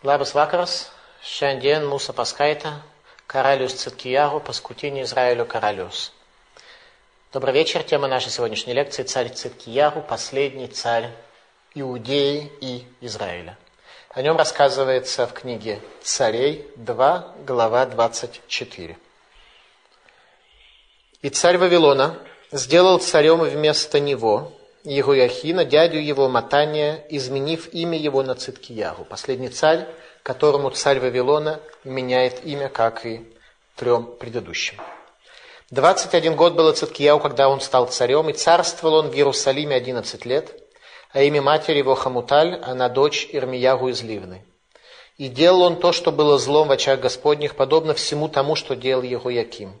Labas vakaras. Šiandien mūsų paskaita Karalius Циткиягу, паскутине Израилю Каралиус. Добрый вечер. Тема нашей сегодняшней лекции – царь Циткиягу, последний царь Иудеи и Израиля. О нем рассказывается в книге «Царей» 2, глава 24. «И царь Вавилона сделал царем вместо него Егояхина, дядю его Матания, изменив имя его на Циткиягу. Последний царь, которому царь Вавилона меняет имя, как и трем предыдущим. 21 год было Циткияу, когда он стал царем, и царствовал он в Иерусалиме 11 лет, а имя матери его Хамуталь, она дочь Ирмиягу из Ливны. И делал он то, что было злом в очах Господних, подобно всему тому, что делал его Яким.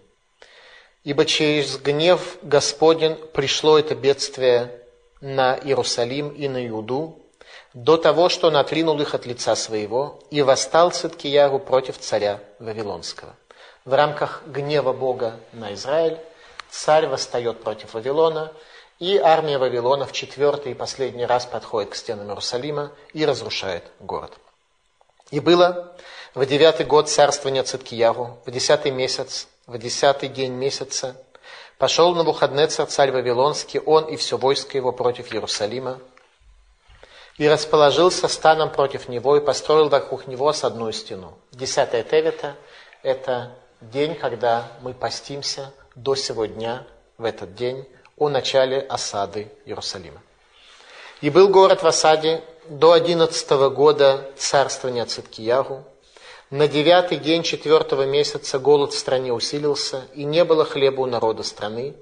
Ибо через гнев Господень пришло это бедствие на Иерусалим и на Иуду, до того, что он отринул их от лица своего и восстал Циткияру против царя Вавилонского. В рамках гнева Бога на Израиль царь восстает против Вавилона, и армия Вавилона в четвертый и последний раз подходит к стенам Иерусалима и разрушает город. И было в девятый год царствования Циткияру, в десятый месяц, в десятый день месяца, пошел на Навуходнецар, царь Вавилонский, он и все войско его против Иерусалима, и расположился станом против него и построил вокруг него с одну стену. Десятое Тевета – это день, когда мы постимся до сего дня, в этот день, о начале осады Иерусалима. И был город в осаде до одиннадцатого года царствования Циткиягу. На девятый день четвертого месяца голод в стране усилился, и не было хлеба у народа страны.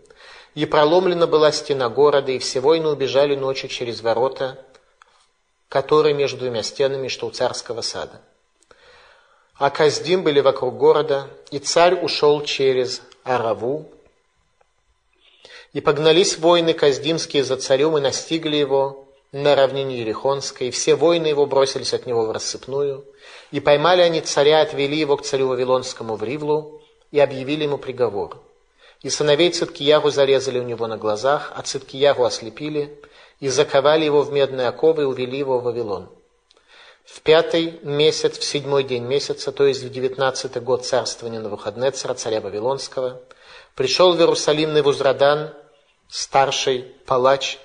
И проломлена была стена города, и все воины убежали ночью через ворота, которые между двумя стенами, что у царского сада. А Каздим были вокруг города, и царь ушел через Араву. И погнались воины Каздимские за царем и настигли его на равнине Ерехонской, все воины его бросились от него в рассыпную. И поймали они царя, отвели его к царю Вавилонскому в Ривлу и объявили ему приговор. И сыновей Циткиягу зарезали у него на глазах, а Циткиягу ослепили, и заковали его в медные оковы и увели его в Вавилон. В пятый месяц, в седьмой день месяца, то есть в девятнадцатый год царствования Навуходнецера, царя Вавилонского, пришел в Иерусалим Невузрадан, старший палач,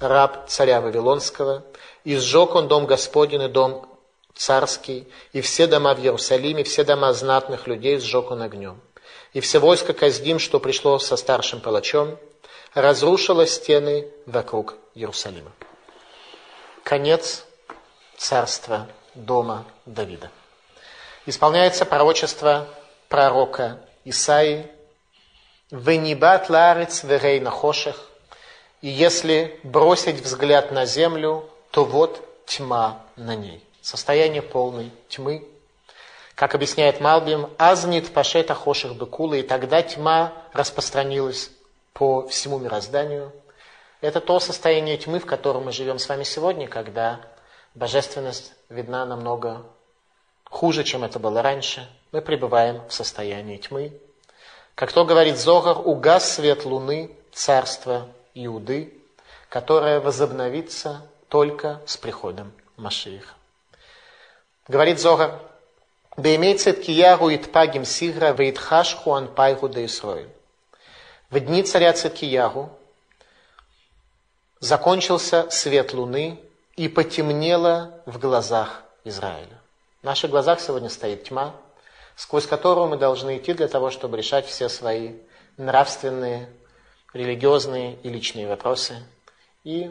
раб царя Вавилонского, и сжег он дом Господень и дом царский, и все дома в Иерусалиме, все дома знатных людей сжег он огнем. И все войско Каздим, что пришло со старшим палачом, разрушило стены вокруг Иерусалима. Конец царства дома Давида. Исполняется пророчество пророка Исаии «Венибат ларец верей нахоших» И если бросить взгляд на землю, то вот тьма на ней. Состояние полной тьмы. Как объясняет Малбим, азнит пашета хоших бекула, и тогда тьма распространилась по всему мирозданию – это то состояние тьмы, в котором мы живем с вами сегодня, когда божественность видна намного хуже, чем это было раньше. Мы пребываем в состоянии тьмы. Как то говорит Зогар, угас свет луны, царства Иуды, которое возобновится только с приходом Машииха. Говорит Зогар, Беймейцет кияру итпагим сигра вейтхаш хуан пайгу да В дни царя Циткияру закончился свет луны и потемнело в глазах Израиля. В наших глазах сегодня стоит тьма, сквозь которую мы должны идти для того, чтобы решать все свои нравственные, религиозные и личные вопросы. И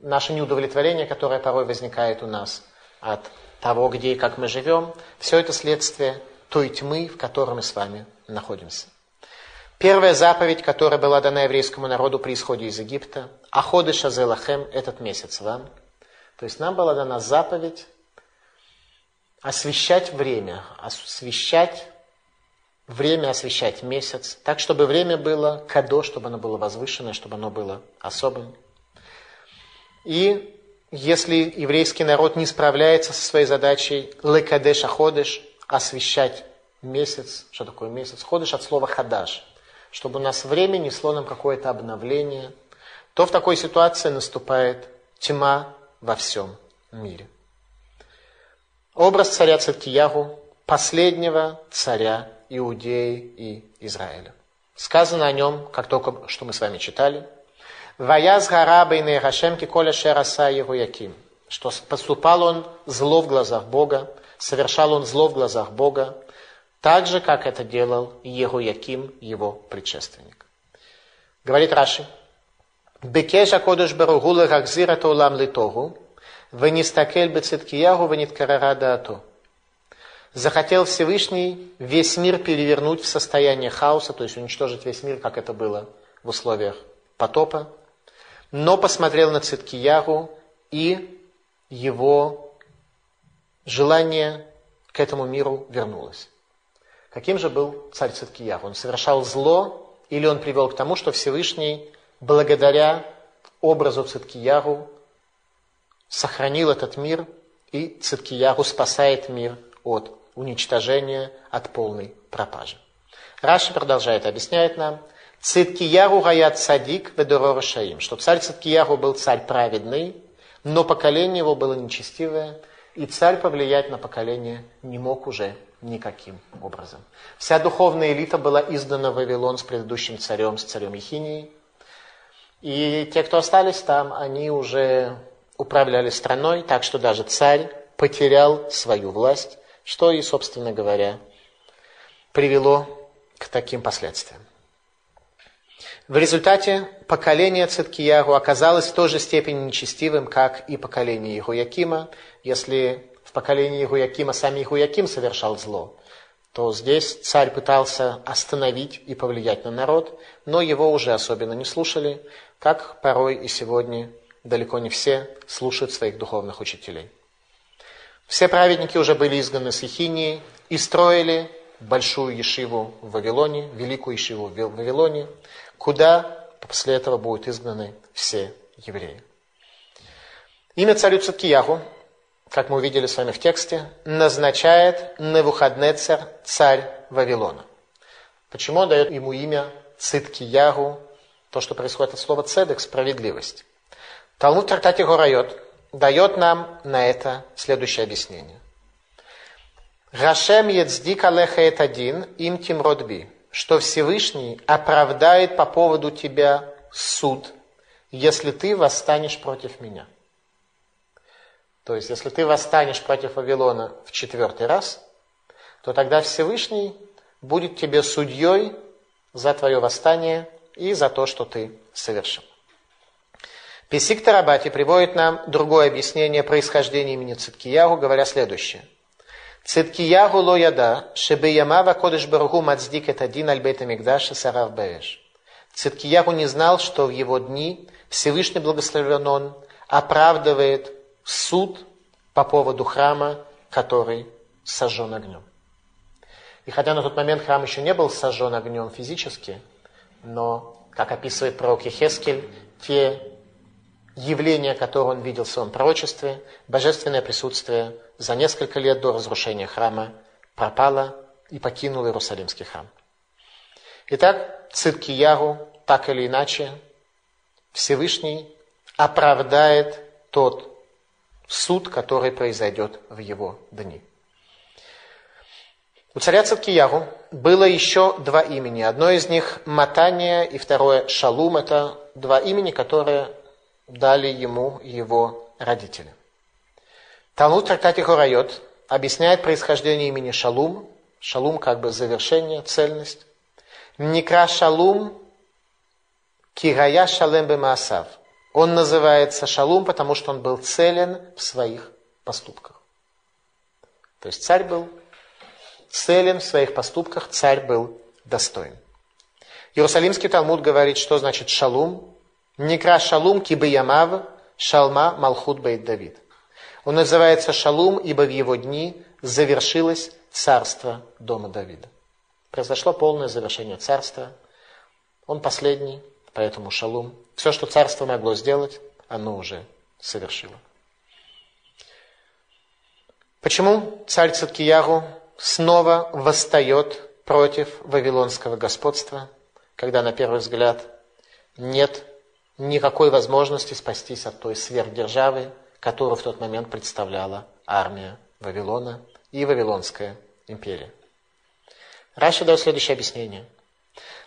наше неудовлетворение, которое порой возникает у нас от того, где и как мы живем, все это следствие той тьмы, в которой мы с вами находимся. Первая заповедь, которая была дана еврейскому народу при исходе из Египта, Аходы Шазелахем, этот месяц вам. То есть нам была дана заповедь освещать время, освещать время, освещать месяц, так, чтобы время было кадо, чтобы оно было возвышенное, чтобы оно было особым. И если еврейский народ не справляется со своей задачей лекадеш аходеш, освещать месяц, что такое месяц? Ходыш от слова хадаш – чтобы у нас время несло нам какое-то обновление, то в такой ситуации наступает тьма во всем мире. образ царя Циткиягу, последнего царя Иудеи и Израиля. Сказано о нем, как только что мы с вами читали, «Ваяз гарабейны Хашемки коля шераса яким», что поступал он зло в глазах Бога, совершал он зло в глазах Бога, так же, как это делал Егояким, его предшественник. Говорит Раши, Бекеша кодыш баругула рахзира таулам литогу, венистакель бецеткиягу вениткарарада ато. Захотел Всевышний весь мир перевернуть в состояние хаоса, то есть уничтожить весь мир, как это было в условиях потопа, но посмотрел на Циткиягу и его желание к этому миру вернулось. Каким же был царь Циткиях? Он совершал зло или он привел к тому, что Всевышний, благодаря образу Циткиягу, сохранил этот мир, и Циткиягу спасает мир от уничтожения, от полной пропажи. Раши продолжает, объясняет нам, Циткияру гаят садик ведорора шаим, что царь Циткияру был царь праведный, но поколение его было нечестивое, и царь повлиять на поколение не мог уже никаким образом. Вся духовная элита была издана в Вавилон с предыдущим царем, с царем Ехинией. И те, кто остались там, они уже управляли страной, так что даже царь потерял свою власть, что и, собственно говоря, привело к таким последствиям. В результате поколение Циткиягу оказалось в той же степени нечестивым, как и поколение Ихуякима. Если в поколении Ихуякима сами Ихуяким совершал зло, то здесь царь пытался остановить и повлиять на народ, но его уже особенно не слушали, как порой и сегодня далеко не все слушают своих духовных учителей. Все праведники уже были изгнаны с Ехинии и строили большую ешиву в Вавилоне, великую ешиву в Вавилоне, куда после этого будут изгнаны все евреи. Имя царю Циткияху, как мы увидели с вами в тексте, назначает Невухаднецер, царь Вавилона. Почему он дает ему имя Циткиягу, то, что происходит от слова цедек, справедливость. Талмуд в трактате Горайот дает нам на это следующее объяснение. Рашем Ецдик Алеха один им Тимродби что Всевышний оправдает по поводу тебя суд, если ты восстанешь против меня. То есть, если ты восстанешь против Вавилона в четвертый раз, то тогда Всевышний будет тебе судьей за твое восстание и за то, что ты совершил. Песик Тарабати приводит нам другое объяснение происхождения имени Циткиягу, говоря следующее. Циткиягу ло яда, шебе ямава кодыш баруху мацдик это один альбета мигдаша сарав бэш. Циткиягу не знал, что в его дни Всевышний благословен он оправдывает суд по поводу храма, который сожжен огнем. И хотя на тот момент храм еще не был сожжен огнем физически, но, как описывает пророк Ехескель, те явление, которое он видел в своем пророчестве, божественное присутствие за несколько лет до разрушения храма пропало и покинуло Иерусалимский храм. Итак, Циткияру, так или иначе, Всевышний оправдает тот суд, который произойдет в его дни. У царя Циткияру было еще два имени. Одно из них Матания и второе Шалум. Это два имени, которые дали ему его родители. Талмуд трактате Хорайот объясняет происхождение имени Шалум. Шалум как бы завершение, цельность. Никра Шалум Кирая Шалем Бемаасав. Он называется Шалум, потому что он был целен в своих поступках. То есть царь был целен в своих поступках, царь был достоин. Иерусалимский Талмуд говорит, что значит шалум. Некра шалум кибы ямав, шалма малхут бейт Давид. Он называется шалум, ибо в его дни завершилось царство дома Давида. Произошло полное завершение царства. Он последний, поэтому шалум. Все, что царство могло сделать, оно уже совершило. Почему царь Циткияру снова восстает против вавилонского господства, когда на первый взгляд нет никакой возможности спастись от той сверхдержавы, которую в тот момент представляла армия Вавилона и Вавилонская империя. Раши дает следующее объяснение.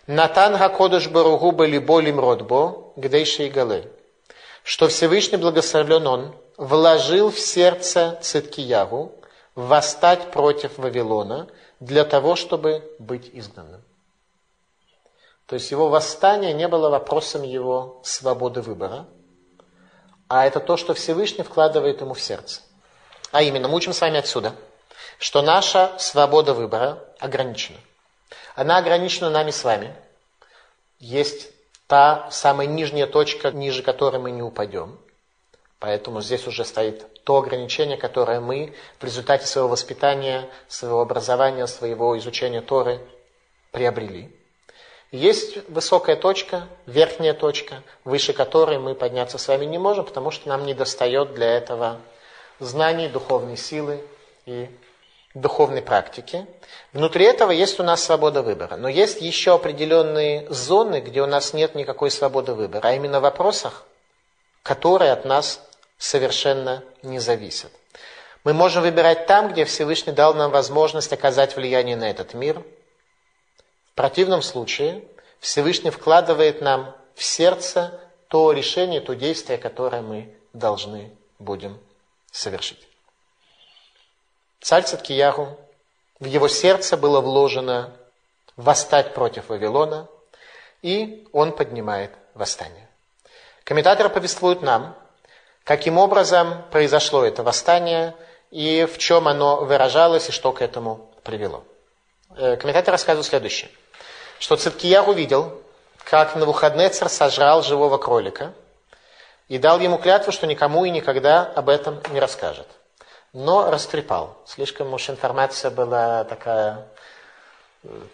Натан Гакодыш Баругу были болим родбо, гдейши и галы. Что Всевышний благословлен он, вложил в сердце Циткиягу восстать против Вавилона для того, чтобы быть изгнанным. То есть его восстание не было вопросом его свободы выбора, а это то, что Всевышний вкладывает ему в сердце. А именно, мы учим с вами отсюда, что наша свобода выбора ограничена. Она ограничена нами с вами. Есть та самая нижняя точка, ниже которой мы не упадем. Поэтому здесь уже стоит то ограничение, которое мы в результате своего воспитания, своего образования, своего изучения Торы приобрели. Есть высокая точка, верхняя точка, выше которой мы подняться с вами не можем, потому что нам не достает для этого знаний, духовной силы и духовной практики. Внутри этого есть у нас свобода выбора. Но есть еще определенные зоны, где у нас нет никакой свободы выбора, а именно в вопросах, которые от нас совершенно не зависят. Мы можем выбирать там, где Всевышний дал нам возможность оказать влияние на этот мир – в противном случае Всевышний вкладывает нам в сердце то решение, то действие, которое мы должны будем совершить. Царь Циткияру, в его сердце было вложено восстать против Вавилона, и он поднимает восстание. Комментаторы повествуют нам, каким образом произошло это восстание, и в чем оно выражалось, и что к этому привело. Э, комментатор рассказывает следующее – что Циткияр увидел, как на Навуходнецер сожрал живого кролика и дал ему клятву, что никому и никогда об этом не расскажет. Но растрепал. Слишком уж информация была такая...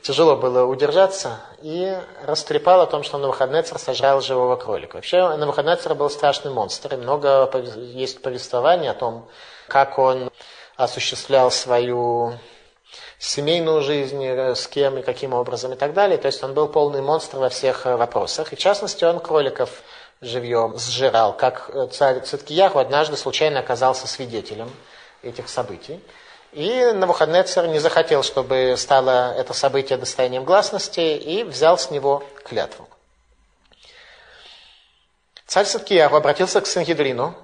Тяжело было удержаться. И растрепал о том, что на Навуходнецер сожрал живого кролика. Вообще, на Навуходнецер был страшный монстр. И много есть повествований о том, как он осуществлял свою семейную жизнь, э, с кем и каким образом и так далее. То есть он был полный монстр во всех э, вопросах. И в частности, он кроликов живьем сжирал, как э, царь Циткияху однажды случайно оказался свидетелем этих событий. И Навуходнецер не захотел, чтобы стало это событие достоянием гласности, и взял с него клятву. Царь Циткияху обратился к Сангидрину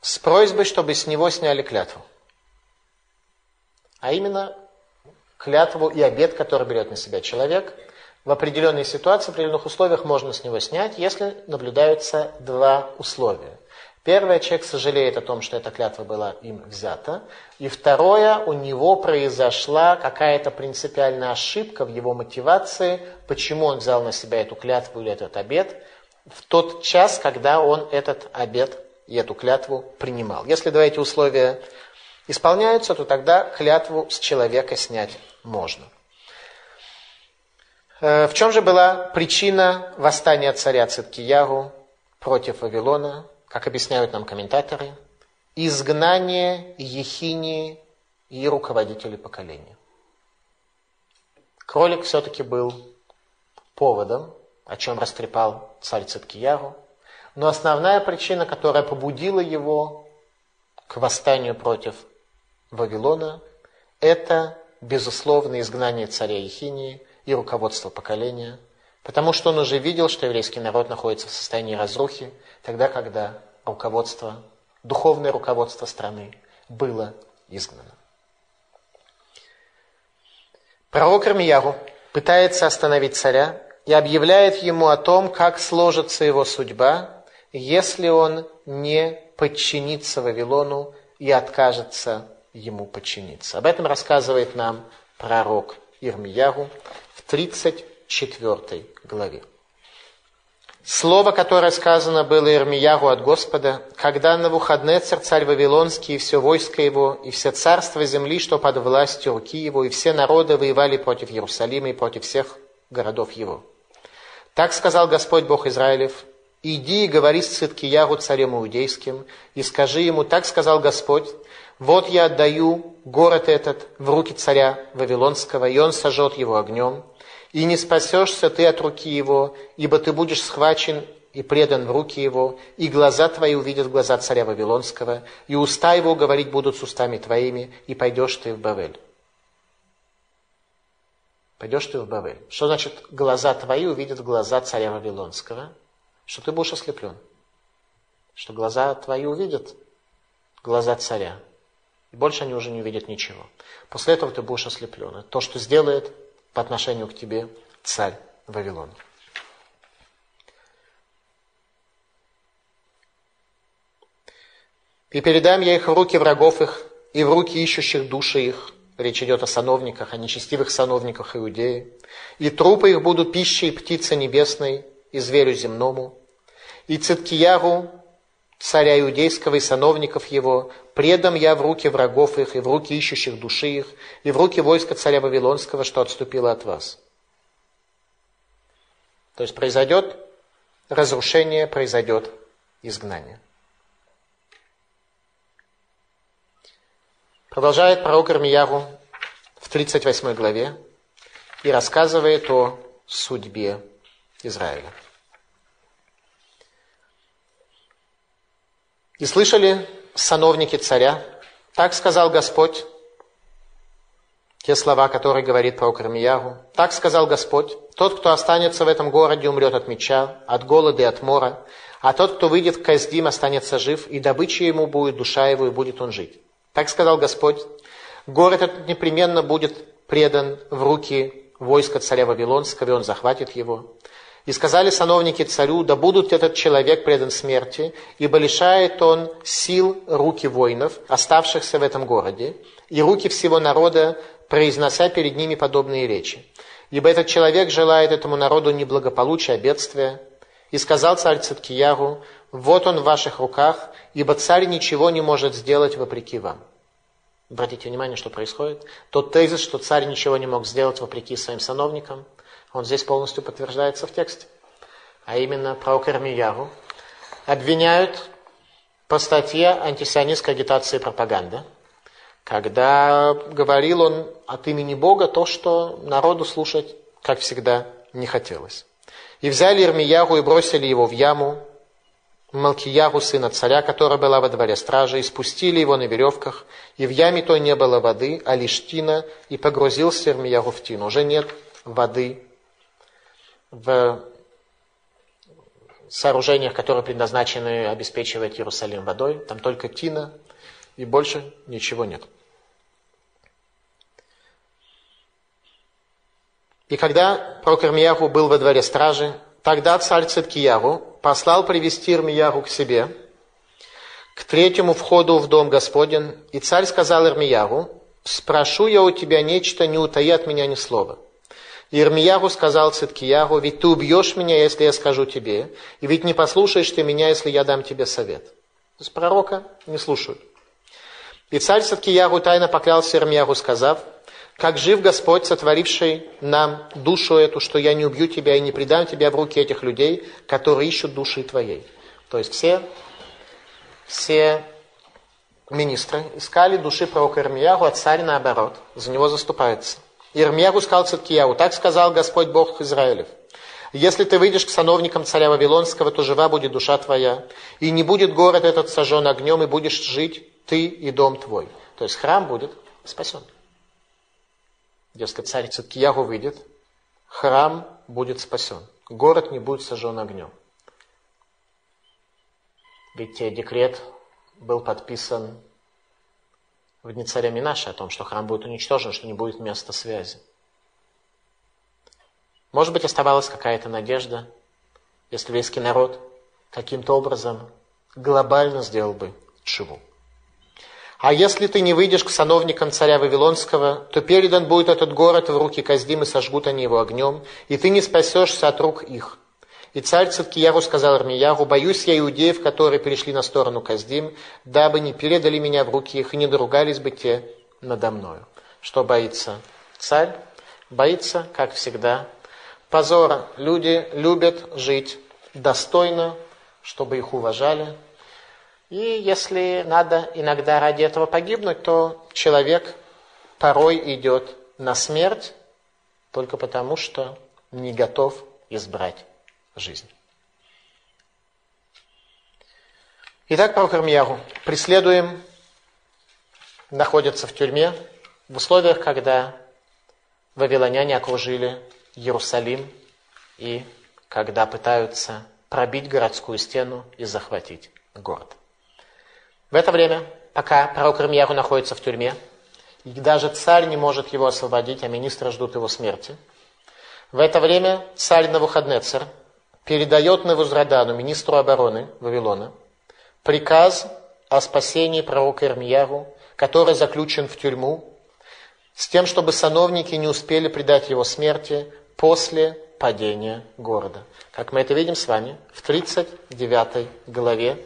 с просьбой, чтобы с него сняли клятву. А именно, клятву и обед, который берет на себя человек. В определенной ситуации, в определенных условиях можно с него снять, если наблюдаются два условия. Первое, человек сожалеет о том, что эта клятва была им взята. И второе, у него произошла какая-то принципиальная ошибка в его мотивации, почему он взял на себя эту клятву или этот обед в тот час, когда он этот обед и эту клятву принимал. Если два эти условия исполняются, то тогда клятву с человека снять можно. Э, в чем же была причина восстания царя Циткиягу против Вавилона, как объясняют нам комментаторы? Изгнание Ехинии и руководителей поколения. Кролик все-таки был поводом, о чем растрепал царь Циткиягу, но основная причина, которая побудила его к восстанию против Вавилона, это безусловное изгнание царя Ехинии и руководство поколения, потому что он уже видел, что еврейский народ находится в состоянии разрухи, тогда, когда руководство, духовное руководство страны было изгнано. Пророк Армияру пытается остановить царя и объявляет ему о том, как сложится его судьба, если он не подчинится Вавилону и откажется ему подчиниться. Об этом рассказывает нам пророк Ирмияру в 34 главе. Слово, которое сказано было Ирмияру от Господа, когда на выходные царь Вавилонский и все войско его, и все царства земли, что под властью руки его, и все народы воевали против Иерусалима и против всех городов его. Так сказал Господь Бог Израилев, «Иди и говори с Циткияру царем иудейским, и скажи ему, так сказал Господь, вот я отдаю город этот в руки царя Вавилонского, и он сожжет его огнем, и не спасешься ты от руки его, ибо ты будешь схвачен и предан в руки его, и глаза твои увидят глаза царя Вавилонского, и уста его говорить будут с устами твоими, и пойдешь ты в Бавель. Пойдешь ты в Бавель. Что значит глаза твои увидят глаза царя Вавилонского? Что ты будешь ослеплен. Что глаза твои увидят глаза царя. И больше они уже не увидят ничего. После этого ты будешь ослеплен. Это то, что сделает по отношению к тебе царь Вавилона. И передам я их в руки врагов их, и в руки ищущих души их. Речь идет о сановниках, о нечестивых сановниках Иудеи. И трупы их будут пищей птицы небесной и зверю земному. И Циткияру, царя иудейского и сановников его, предам я в руки врагов их, и в руки ищущих души их, и в руки войска царя Вавилонского, что отступило от вас. То есть произойдет разрушение, произойдет изгнание. Продолжает пророк Ирмияру в 38 главе и рассказывает о судьбе Израиля. И слышали сановники царя, так сказал Господь, те слова, которые говорит пророк Ирмияру. Так сказал Господь, тот, кто останется в этом городе, умрет от меча, от голода и от мора, а тот, кто выйдет в Каздим, останется жив, и добыча ему будет душа его, и будет он жить. Так сказал Господь, город этот непременно будет предан в руки войска царя Вавилонского, и он захватит его. И сказали сановники царю, да будут этот человек предан смерти, ибо лишает он сил руки воинов, оставшихся в этом городе, и руки всего народа, произнося перед ними подобные речи. Ибо этот человек желает этому народу неблагополучия, бедствия. И сказал царь Циткияру, вот он в ваших руках, ибо царь ничего не может сделать вопреки вам. Обратите внимание, что происходит. Тот тезис, что царь ничего не мог сделать вопреки своим сановникам, он здесь полностью подтверждается в тексте. А именно пророк Ирмияру обвиняют по статье антисионистской агитации и пропаганды, когда говорил он от имени Бога то, что народу слушать, как всегда, не хотелось. И взяли Ирмияру и бросили его в яму, Малкияру, сына царя, которая была во дворе стражи, и спустили его на веревках, и в яме той не было воды, а лишь тина, и погрузился Ирмияру в тину. Уже нет воды в сооружениях, которые предназначены обеспечивать Иерусалим водой. Там только тина, и больше ничего нет. И когда пророк Ирмияру был во дворе стражи, тогда царь Циткияру послал привести Ирмияру к себе, к третьему входу в дом Господен, и царь сказал Ирмияру, «Спрошу я у тебя нечто, не утаи от меня ни слова». Ирмияру сказал Циткияру, «Ведь ты убьешь меня, если я скажу тебе, и ведь не послушаешь ты меня, если я дам тебе совет». То есть пророка не слушают. И царь Циткияру тайно поклялся Ирмияру, сказав, как жив Господь, сотворивший нам душу эту, что я не убью тебя и не предам тебя в руки этих людей, которые ищут души твоей. То есть все, все министры искали души пророка Ирмияру, а царь наоборот, за него заступается. Ирмияру сказал Циткияу, так сказал Господь Бог Израилев. Если ты выйдешь к сановникам царя Вавилонского, то жива будет душа твоя, и не будет город этот сожжен огнем, и будешь жить ты и дом твой. То есть храм будет спасен. Дескать, царь Циткиягу выйдет, храм будет спасен, город не будет сожжен огнем. Ведь декрет был подписан в дни царя Минаша о том, что храм будет уничтожен, что не будет места связи. Может быть, оставалась какая-то надежда, если еврейский народ каким-то образом глобально сделал бы чего. А если ты не выйдешь к сановникам царя Вавилонского, то передан будет этот город в руки Каздим, и сожгут они его огнем, и ты не спасешься от рук их. И царь Циткияру сказал Армияру, боюсь я иудеев, которые перешли на сторону Каздим, дабы не передали меня в руки их и не доругались бы те надо мною. Что боится царь? Боится, как всегда, позора. Люди любят жить достойно, чтобы их уважали, и если надо иногда ради этого погибнуть, то человек порой идет на смерть только потому, что не готов избрать жизнь. Итак, пророк Ирмияру, преследуем, находится в тюрьме в условиях, когда вавилоняне окружили Иерусалим и когда пытаются пробить городскую стену и захватить город. В это время, пока пророк Ирмияру находится в тюрьме, и даже царь не может его освободить, а министры ждут его смерти, в это время царь Навуходнецер передает Навузрадану, министру обороны Вавилона, приказ о спасении пророка Ирмияру, который заключен в тюрьму, с тем, чтобы сановники не успели предать его смерти после падения города. Как мы это видим с вами в 39 главе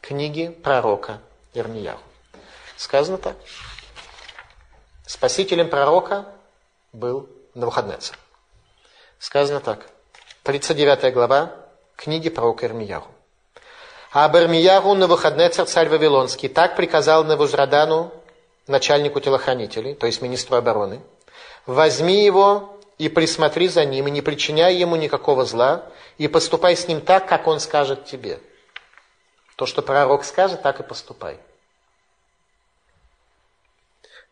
книги пророка Ирмияру. Сказано так. Спасителем пророка был Навуходнецер. Сказано так. 39 глава книги пророка Ирмияру. А Бармияру Навуходнецер, царь Вавилонский, так приказал Навузрадану, начальнику телохранителей, то есть министру обороны, возьми его и присмотри за ним, и не причиняй ему никакого зла, и поступай с ним так, как он скажет тебе. То, что пророк скажет, так и поступай.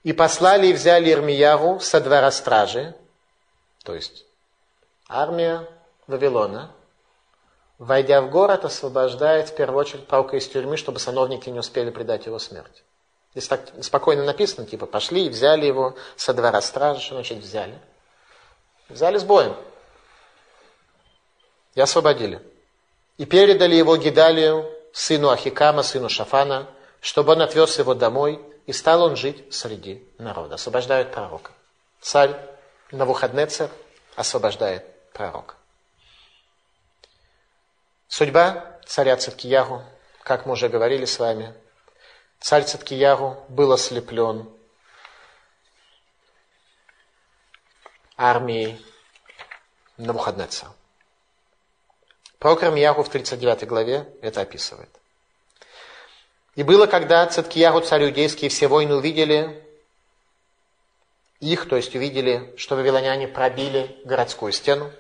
И послали и взяли Ирмияру со двора стражи, то есть армия Вавилона, войдя в город, освобождает в первую очередь пророка из тюрьмы, чтобы сановники не успели предать его смерти. Здесь так спокойно написано, типа пошли и взяли его со двора стражи, что значит взяли? Взяли с боем. И освободили. И передали его Гидалию, сыну Ахикама, сыну Шафана, чтобы он отвез его домой, и стал он жить среди народа. Освобождают пророка. Царь Навуходнецер освобождает пророка. Судьба царя Циткиягу, как мы уже говорили с вами, царь Циткиягу был ослеплен армией Навуходнецера. Пророк Ирмияху в 39 главе это описывает. И было, когда Циткиягу, царь иудейский, все войны увидели их, то есть увидели, что вавилоняне пробили городскую стену,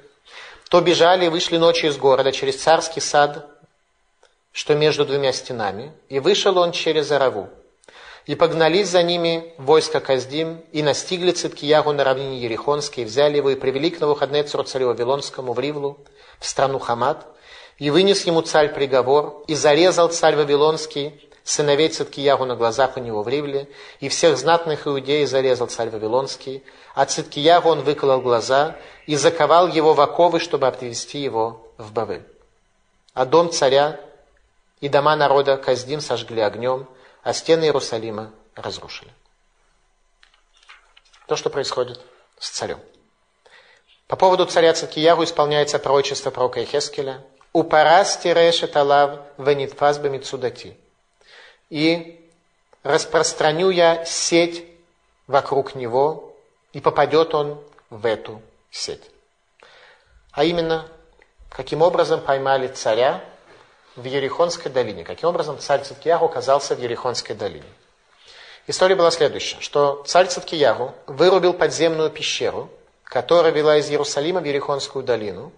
то бежали и вышли ночью из города через царский сад, что между двумя стенами, и вышел он через Араву. И погнались за ними войска Каздим, и настигли Циткиягу на равнине Ерихонской, и взяли его, и привели к Навуходнецеру царю Вавилонскому в Ривлу, в страну Хамат, и вынес ему царь приговор, и зарезал царь Вавилонский сыновей Циткиягу на глазах у него в Ривле, и всех знатных иудеев зарезал царь Вавилонский, а Циткиягу он выколол глаза и заковал его в оковы, чтобы отвести его в Бавы. А дом царя и дома народа Каздим сожгли огнем, а стены Иерусалима разрушили. То, что происходит с царем. По поводу царя Циткиягу исполняется пророчество пророка Ехескеля. «Упарас тирешет алав венитфас бамицудати» и распространю я сеть вокруг него, и попадет он в эту сеть. А именно, каким образом поймали царя в Ерихонской долине. Каким образом царь Циткиягу оказался в Ерихонской долине. История была следующая, что царь Циткиягу вырубил подземную пещеру, которая вела из Иерусалима в Ерихонскую долину,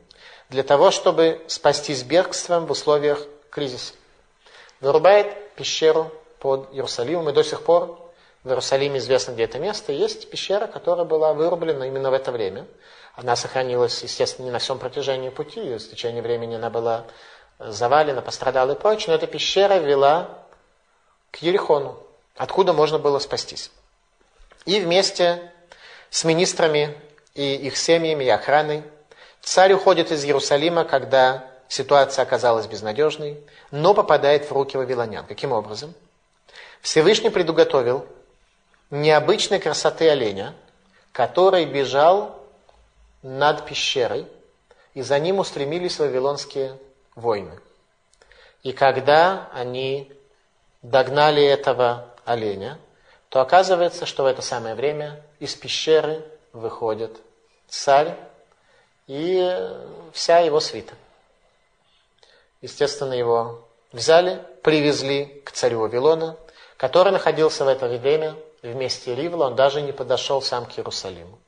для того, чтобы спастись бегством в условиях кризиса. Вырубает пещеру под Иерусалимом, и до сих пор в Иерусалиме известно, где это место. Есть пещера, которая была вырублена именно в это время. Она сохранилась, естественно, не на всем протяжении пути, и в течение времени она была завалена, пострадала и прочее, но эта пещера вела к Ерихону, откуда можно было спастись. И вместе с министрами и их семьями и охраной царь уходит из Иерусалима, когда ситуация оказалась безнадежной, но попадает в руки вавилонян. Каким образом? Всевышний предуготовил необычной красоты оленя, который бежал над пещерой, и за ним устремились вавилонские войны. И когда они догнали этого оленя, то оказывается, что в это самое время из пещеры выходит царь и вся его свита. Естественно, его взяли, привезли к царю Вавилона, который находился в это время вместе Ривла, он даже не подошел сам к Иерусалиму.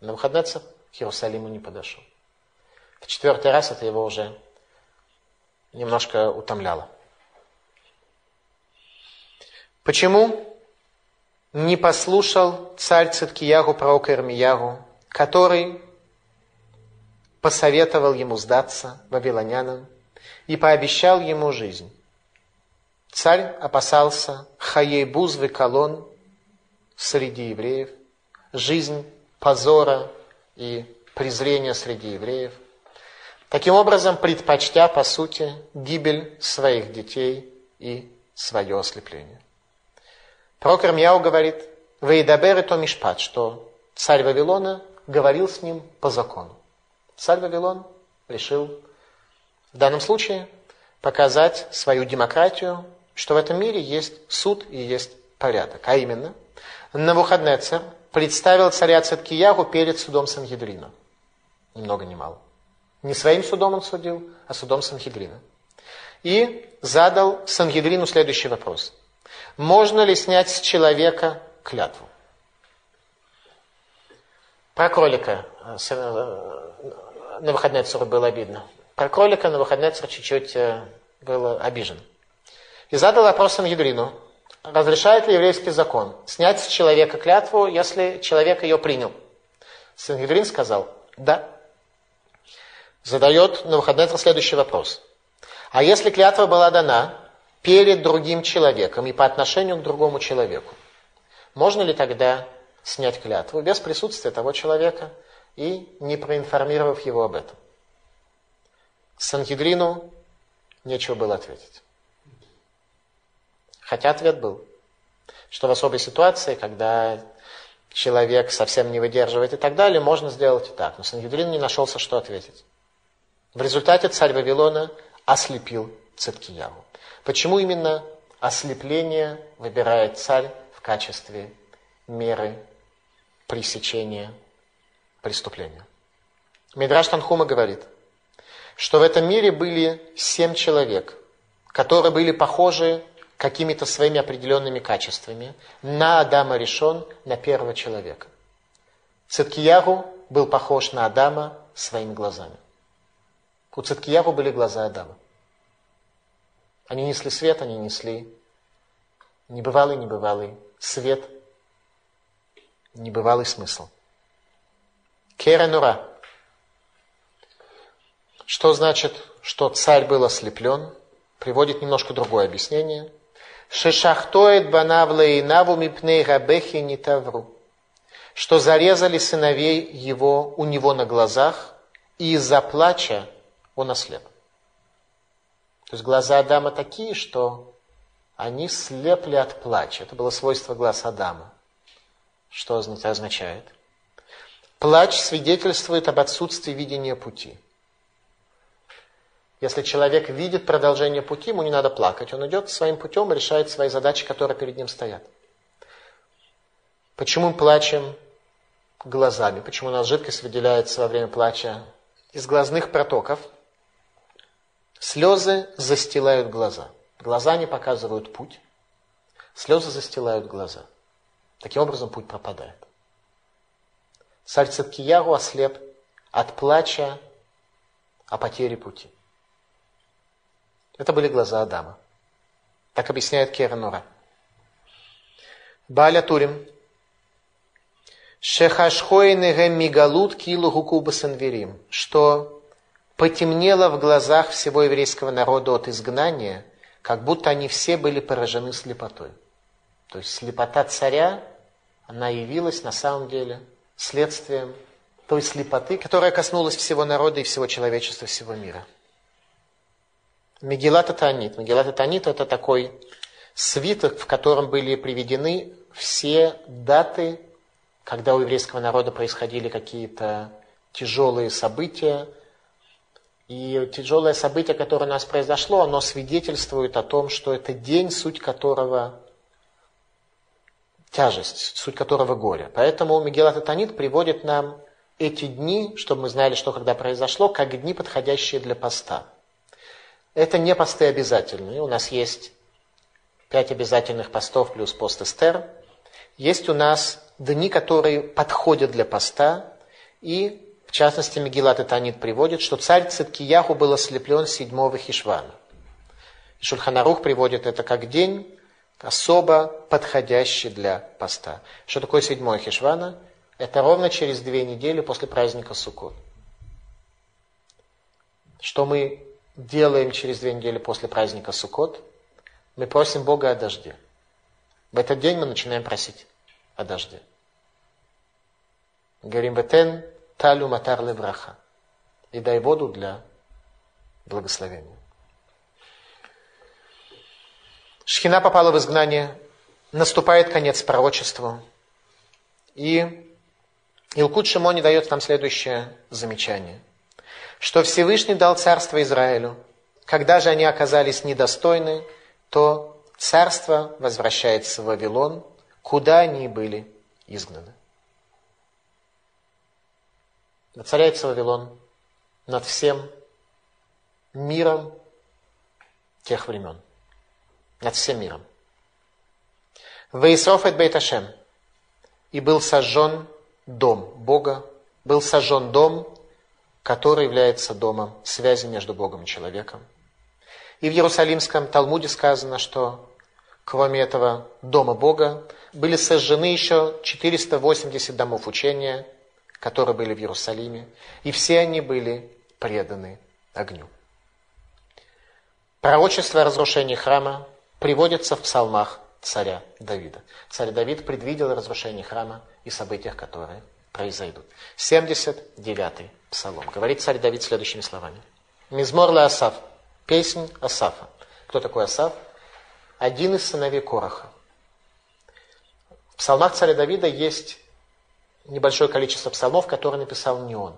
На выходнецах к Иерусалиму не подошел. В четвертый раз это его уже немножко утомляло. Почему не послушал царь Циткиягу, пророка Ирмиягу, который посоветовал ему сдаться вавилонянам и пообещал ему жизнь. Царь опасался хаейбуз колон среди евреев, жизнь позора и презрения среди евреев. Таким образом, предпочтя, по сути, гибель своих детей и свое ослепление. Пророк Ирмияу говорит, «Вейдабер то мишпат», что царь Вавилона говорил с ним по закону. Царь Вавилон решил в данном случае показать свою демократию, что в этом мире есть суд и есть порядок. А именно, Навуходнецер представил царя Циткиягу перед судом Сангедрина. Ни много ни мало. Не своим судом он судил, а судом Сангедрина. И задал Сангедрину следующий вопрос. Можно ли снять с человека клятву? Про кролика э, э, на выходные цару было обидно. Про кролика на выходные царь чуть-чуть э, был обижен. И задал вопрос Сангедрину. Разрешает ли еврейский закон снять с человека клятву, если человек ее принял? Сангедрин сказал, да. Задает на выходные следующий вопрос. А если клятва была дана перед другим человеком и по отношению к другому человеку, можно ли тогда снять клятву без присутствия того человека и не проинформировав его об этом? Сангедрину нечего было ответить. Хотя ответ был, что в особой ситуации, когда человек совсем не выдерживает и так далее, можно сделать и так. Но Сангедрин не нашелся, что ответить. В результате царь Вавилона ослепил Циткияву. Почему именно ослепление выбирает царь в качестве меры пресечения преступления? Мидраш Танхума говорит, что в этом мире были семь человек, которые были похожи какими-то своими определенными качествами на Адама решен, на первого человека. Циткияру был похож на Адама своими глазами. У Циткияру были глаза Адама. Они несли свет, они несли небывалый, небывалый свет, небывалый смысл. Керенура. Что значит, что царь был ослеплен? Приводит немножко другое объяснение. Шешахтоет банавла наву мипней рабехи не тавру. Что зарезали сыновей его у него на глазах, и из-за плача он ослеп. То есть глаза Адама такие, что они слепли от плача. Это было свойство глаз Адама. Что это означает? Плач свидетельствует об отсутствии видения пути. Если человек видит продолжение пути, ему не надо плакать. Он идет своим путем и решает свои задачи, которые перед ним стоят. Почему мы плачем глазами? Почему у нас жидкость выделяется во время плача из глазных протоков – Слезы застилают глаза. Глаза не показывают путь. Слезы застилают глаза. Таким образом путь пропадает. Царь Циткияру ослеп от плача о потере пути. Это были глаза Адама. Так объясняет Керанура. Баля Турим. Шехашхойны мигалут килу гукуба санверим. Что потемнело в глазах всего еврейского народа от изгнания, как будто они все были поражены слепотой. То есть слепота царя, она явилась на самом деле следствием той слепоты, которая коснулась всего народа и всего человечества, всего мира. Мегилат Танит. Мегилат Танит – это такой свиток, в котором были приведены все даты, когда у еврейского народа происходили какие-то тяжелые события, и тяжелое событие, которое у нас произошло, оно свидетельствует о том, что это день, суть которого тяжесть, суть которого горе. Поэтому Мегилат Атанит приводит нам эти дни, чтобы мы знали, что когда произошло, как дни, подходящие для поста. Это не посты обязательные. У нас есть пять обязательных постов плюс пост Эстер. Есть у нас дни, которые подходят для поста, и в частности, Мегилат Танит приводит, что царь Циткияху был ослеплен седьмого Хишвана. Шульханарух приводит это как день, особо подходящий для поста. Что такое седьмое Хишвана? Это ровно через две недели после праздника Суккот. Что мы делаем через две недели после праздника Суккот? Мы просим Бога о дожде. В этот день мы начинаем просить о дожде. Говорим, «Ветен талю матар левраха» и дай воду для благословения. Шхина попала в изгнание, наступает конец пророчеству. И Илкут Шимони дает нам следующее замечание, что Всевышний дал царство Израилю. Когда же они оказались недостойны, то царство возвращается в Вавилон, куда они были изгнаны. Воцаряется Вавилон над всем миром тех времен. Над всем миром. Вейсофет Бейташем. И был сожжен дом Бога, был сожжен дом, который является домом связи между Богом и человеком. И в Иерусалимском Талмуде сказано, что кроме этого дома Бога были сожжены еще 480 домов учения – которые были в Иерусалиме, и все они были преданы огню. Пророчество о разрушении храма приводится в псалмах царя Давида. Царь Давид предвидел разрушение храма и событиях, которые произойдут. 79-й псалом. Говорит царь Давид следующими словами. Мизмор ла Асав. Песнь Асафа. Кто такой Асав? Один из сыновей Короха. В псалмах царя Давида есть небольшое количество псалмов, которые написал не он.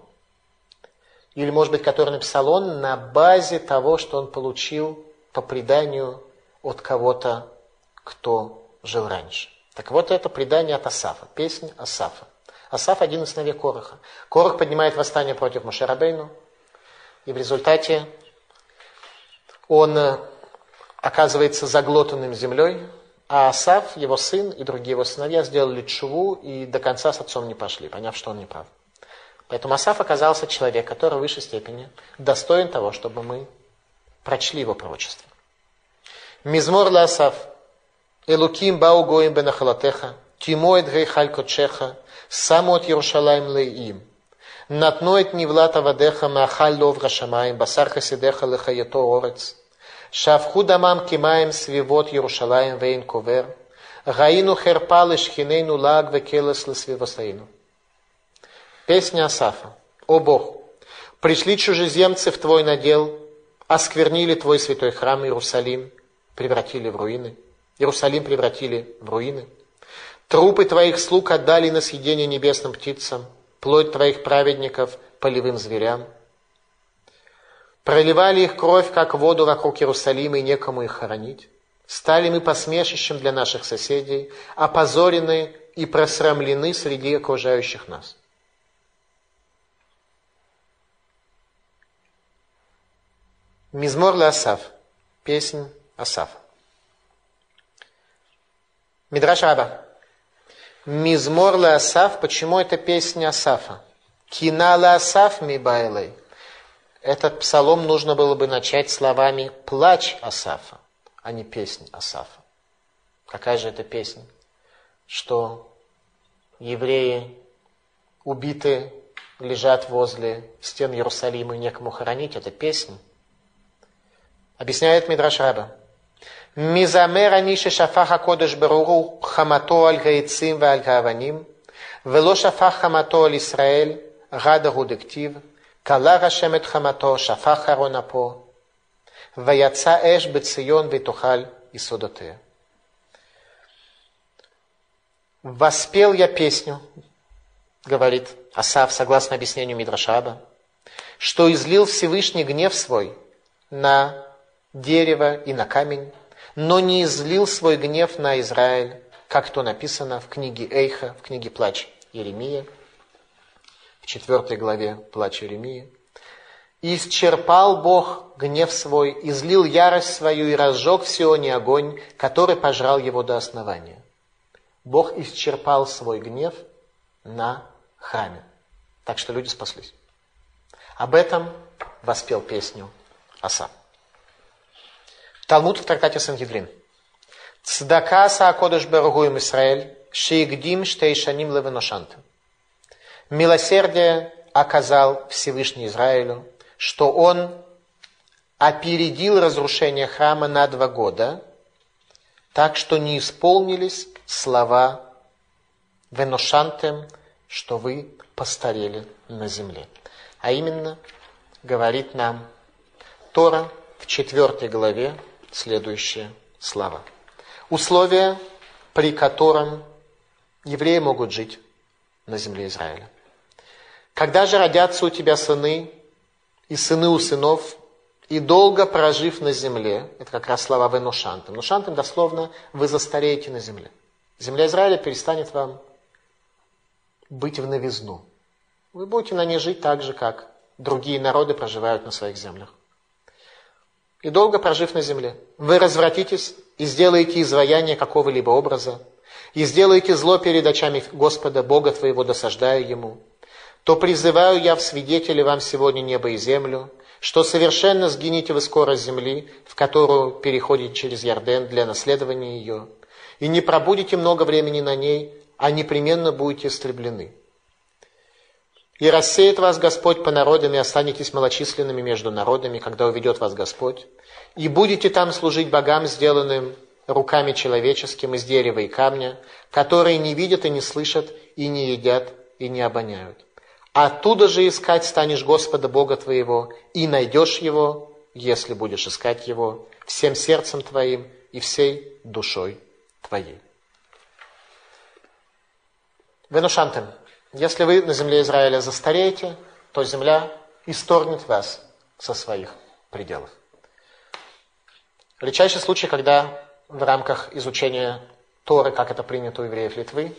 Или, может быть, который написал он на базе того, что он получил по преданию от кого-то, кто жил раньше. Так вот, это предание от Асафа, песня Асафа. Асаф один из сыновей Короха. Корох поднимает восстание против Мушарабейну, и в результате он э, оказывается заглотанным землей, а Асав, его сын и другие его сыновья сделали чуву и до конца с отцом не пошли, поняв, что он не прав. Поэтому Асав оказался человек, который в высшей степени достоин того, чтобы мы прочли его пророчество. Мизмор ла Асав. Элуким бау гоим бенахалатеха. Тимоет гейхаль кочеха. Самот Ярушалаем Леим. Натноет Невлата Вадеха Махаль Ловра Шамаем, Басарха Сидеха Лехаято Орец. Шавху Дамам Кимаем Свивот Ярушалаем Вейн Ковер. Гаину Херпа Лешхинейну Лаг Векелес Лесвивосаину. Песня Асафа. О Бог! Пришли чужеземцы в твой надел, осквернили твой святой храм Иерусалим, превратили в руины. Иерусалим превратили в руины. Трупы Твоих слуг отдали на съедение небесным птицам, плоть Твоих праведников полевым зверям. Проливали их кровь, как воду вокруг Иерусалима, и некому их хоронить. Стали мы посмешищем для наших соседей, опозорены и просрамлены среди окружающих нас. Мизмор ле Асав. Песнь Асафа. Мидраш Раба. Мизмор ле Асав. Почему это песня Асафа? Кина ле Асав ми байлей. Этот псалом нужно было бы начать словами «плач Асафа», а не «песнь Асафа». Какая же это песня? Что евреи убиты, лежат возле стен Иерусалима и некому хоронить. Это песня. Объясняет Мидраш Раба. מזמר אני ששפך הקודש ברור חמתו על העצים ועל האבנים, ולא שפך חמתו על ישראל, גדה הוא דכתיב, כלה השם את חמתו, שפך ארון אפו, ויצא אש בציון ותאכל יסודותיה. Воспел я песню, говорит Асав, согласно объяснению Мидрашаба, что излил Всевышний гнев свой на дерево и на камень, но не излил свой гнев на Израиль, как то написано в книге Эйха, в книге Плач Еремия, в четвертой главе Плача Иеремии. исчерпал Бог гнев свой, излил ярость свою и разжег в Сионе огонь, который пожрал его до основания. Бог исчерпал свой гнев на храме. Так что люди спаслись. Об этом воспел песню Аса. Талмуд в трактате Сангидрин. Цдака Саакодыш Баругуем Исраэль, Шиигдим Штейшаним Левеношантым. Милосердие оказал Всевышний Израилю, что он опередил разрушение храма на два года, так что не исполнились слова Веношантем, что вы постарели на земле. А именно, говорит нам Тора в четвертой главе следующие слова. Условия, при котором евреи могут жить на земле Израиля. Когда же родятся у тебя сыны и сыны у сынов, и долго прожив на земле, это как раз слова Венушантам. Нушантам дословно вы застареете на земле. Земля Израиля перестанет вам быть в новизну. Вы будете на ней жить так же, как другие народы проживают на своих землях. И долго прожив на земле, вы развратитесь и сделаете изваяние какого-либо образа, и сделаете зло перед очами Господа, Бога твоего, досаждая Ему, то призываю я в свидетели вам сегодня небо и землю, что совершенно сгинете вы скоро земли, в которую переходите через Ярден для наследования ее, и не пробудете много времени на ней, а непременно будете истреблены. И рассеет вас Господь по народам, и останетесь малочисленными между народами, когда уведет вас Господь, и будете там служить богам, сделанным руками человеческим из дерева и камня, которые не видят и не слышат, и не едят, и не обоняют. Оттуда же искать станешь Господа Бога твоего, и найдешь Его, если будешь искать Его, всем сердцем твоим и всей душой твоей. Венушантем, если вы на земле Израиля застареете, то земля исторгнет вас со своих пределов. Редчайший случай, когда в рамках изучения Торы, как это принято у евреев Литвы,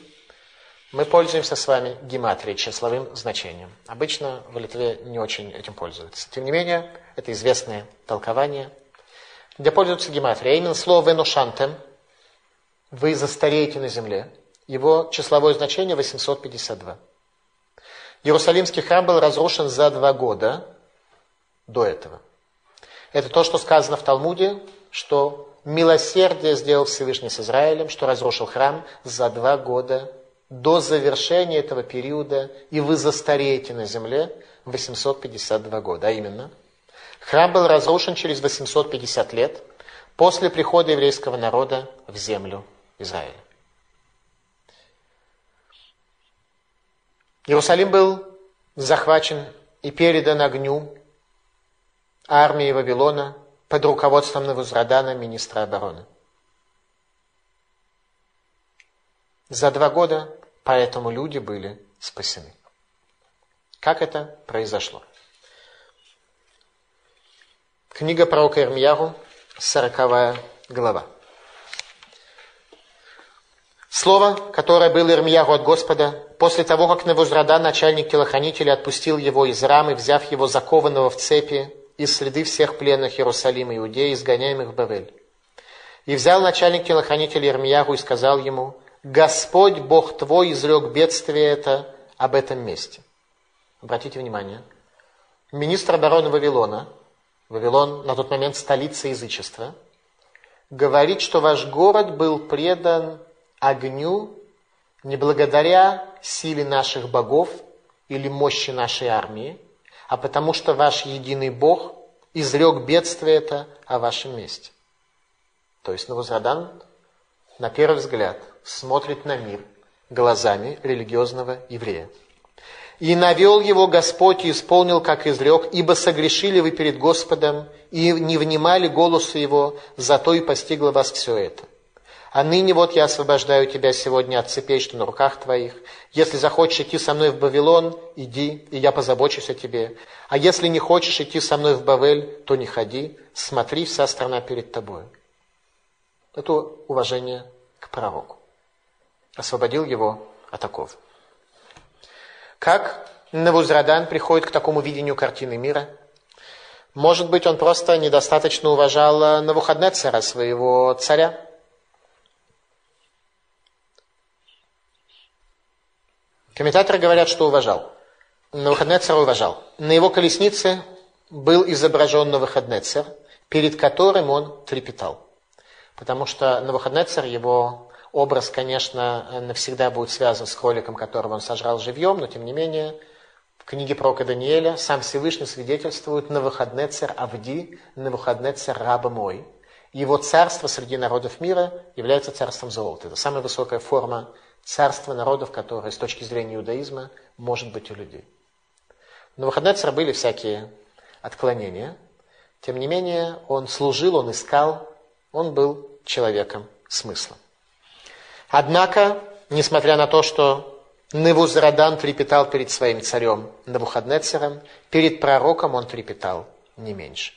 мы пользуемся с вами гематрией, числовым значением. Обычно в Литве не очень этим пользуются. Тем не менее, это известное толкование, где пользуются гематрией. А именно слово «венушантем» – «вы застареете на земле». Его числовое значение 852. Иерусалимский храм был разрушен за два года до этого. Это то, что сказано в Талмуде, что милосердие сделал Всевышний с Израилем, что разрушил храм за два года до завершения этого периода, и вы застареете на земле 852 года. А именно, храм был разрушен через 850 лет после прихода еврейского народа в землю Израиля. Иерусалим был захвачен и передан огню армии Вавилона под руководством Навузрадана, министра обороны. За два года Поэтому люди были спасены. Как это произошло? Книга пророка Ирмияру, 40 глава. Слово, которое было Ирмияру от Господа, после того, как Навузрада, начальник телохранителей, отпустил его из рамы, взяв его закованного в цепи из следы всех пленных Иерусалима Иудеи, изгоняемых в Бавель. И взял начальник телохранителей Ирмияру и сказал ему, Господь Бог твой изрек бедствие это об этом месте. Обратите внимание. Министр обороны Вавилона, Вавилон на тот момент столица язычества, говорит, что ваш город был предан огню не благодаря силе наших богов или мощи нашей армии, а потому что ваш единый Бог изрек бедствие это о вашем месте. То есть Навузрадан, на первый взгляд, смотрит на мир глазами религиозного еврея. И навел его Господь и исполнил, как изрек, ибо согрешили вы перед Господом и не внимали голосу его, зато и постигло вас все это. А ныне вот я освобождаю тебя сегодня от цепей, что на руках твоих. Если захочешь идти со мной в Вавилон, иди, и я позабочусь о тебе. А если не хочешь идти со мной в Бавель, то не ходи, смотри, вся страна перед тобой. Это уважение к пророку освободил его от оков. Как Навузрадан приходит к такому видению картины мира? Может быть, он просто недостаточно уважал Навуходнецера, своего царя? Комментаторы говорят, что уважал. Навуходнецер уважал. На его колеснице был изображен Навуходнецер, перед которым он трепетал. потому что на выходной царь его образ, конечно, навсегда будет связан с кроликом, которого он сожрал живьем, но тем не менее в книге пророка Даниэля сам Всевышний свидетельствует на выходный царь Авди, на выходный царь раба мой. Его царство среди народов мира является царством золота. Это самая высокая форма царства народов, которое с точки зрения иудаизма может быть у людей. На выходные царя были всякие отклонения. Тем не менее, он служил, он искал, он был человеком смысла. Однако, несмотря на то, что Невузрадан трепетал перед своим царем Навуходнецером, перед пророком он трепетал не меньше.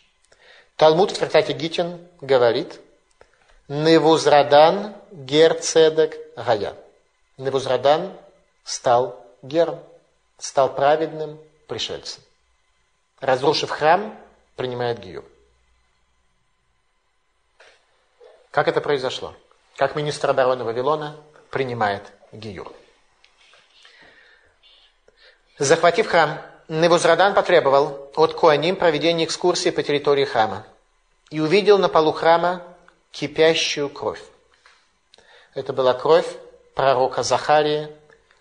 Талмуд в трактате Гитин говорит, Невузрадан герцедек гая. Невузрадан стал гером, стал праведным пришельцем. Разрушив храм, принимает гиюр. Как это произошло? Как министр обороны Вавилона принимает гиюр? Захватив храм, Невузрадан потребовал от Куаним проведения экскурсии по территории храма и увидел на полу храма кипящую кровь. Это была кровь пророка Захарии,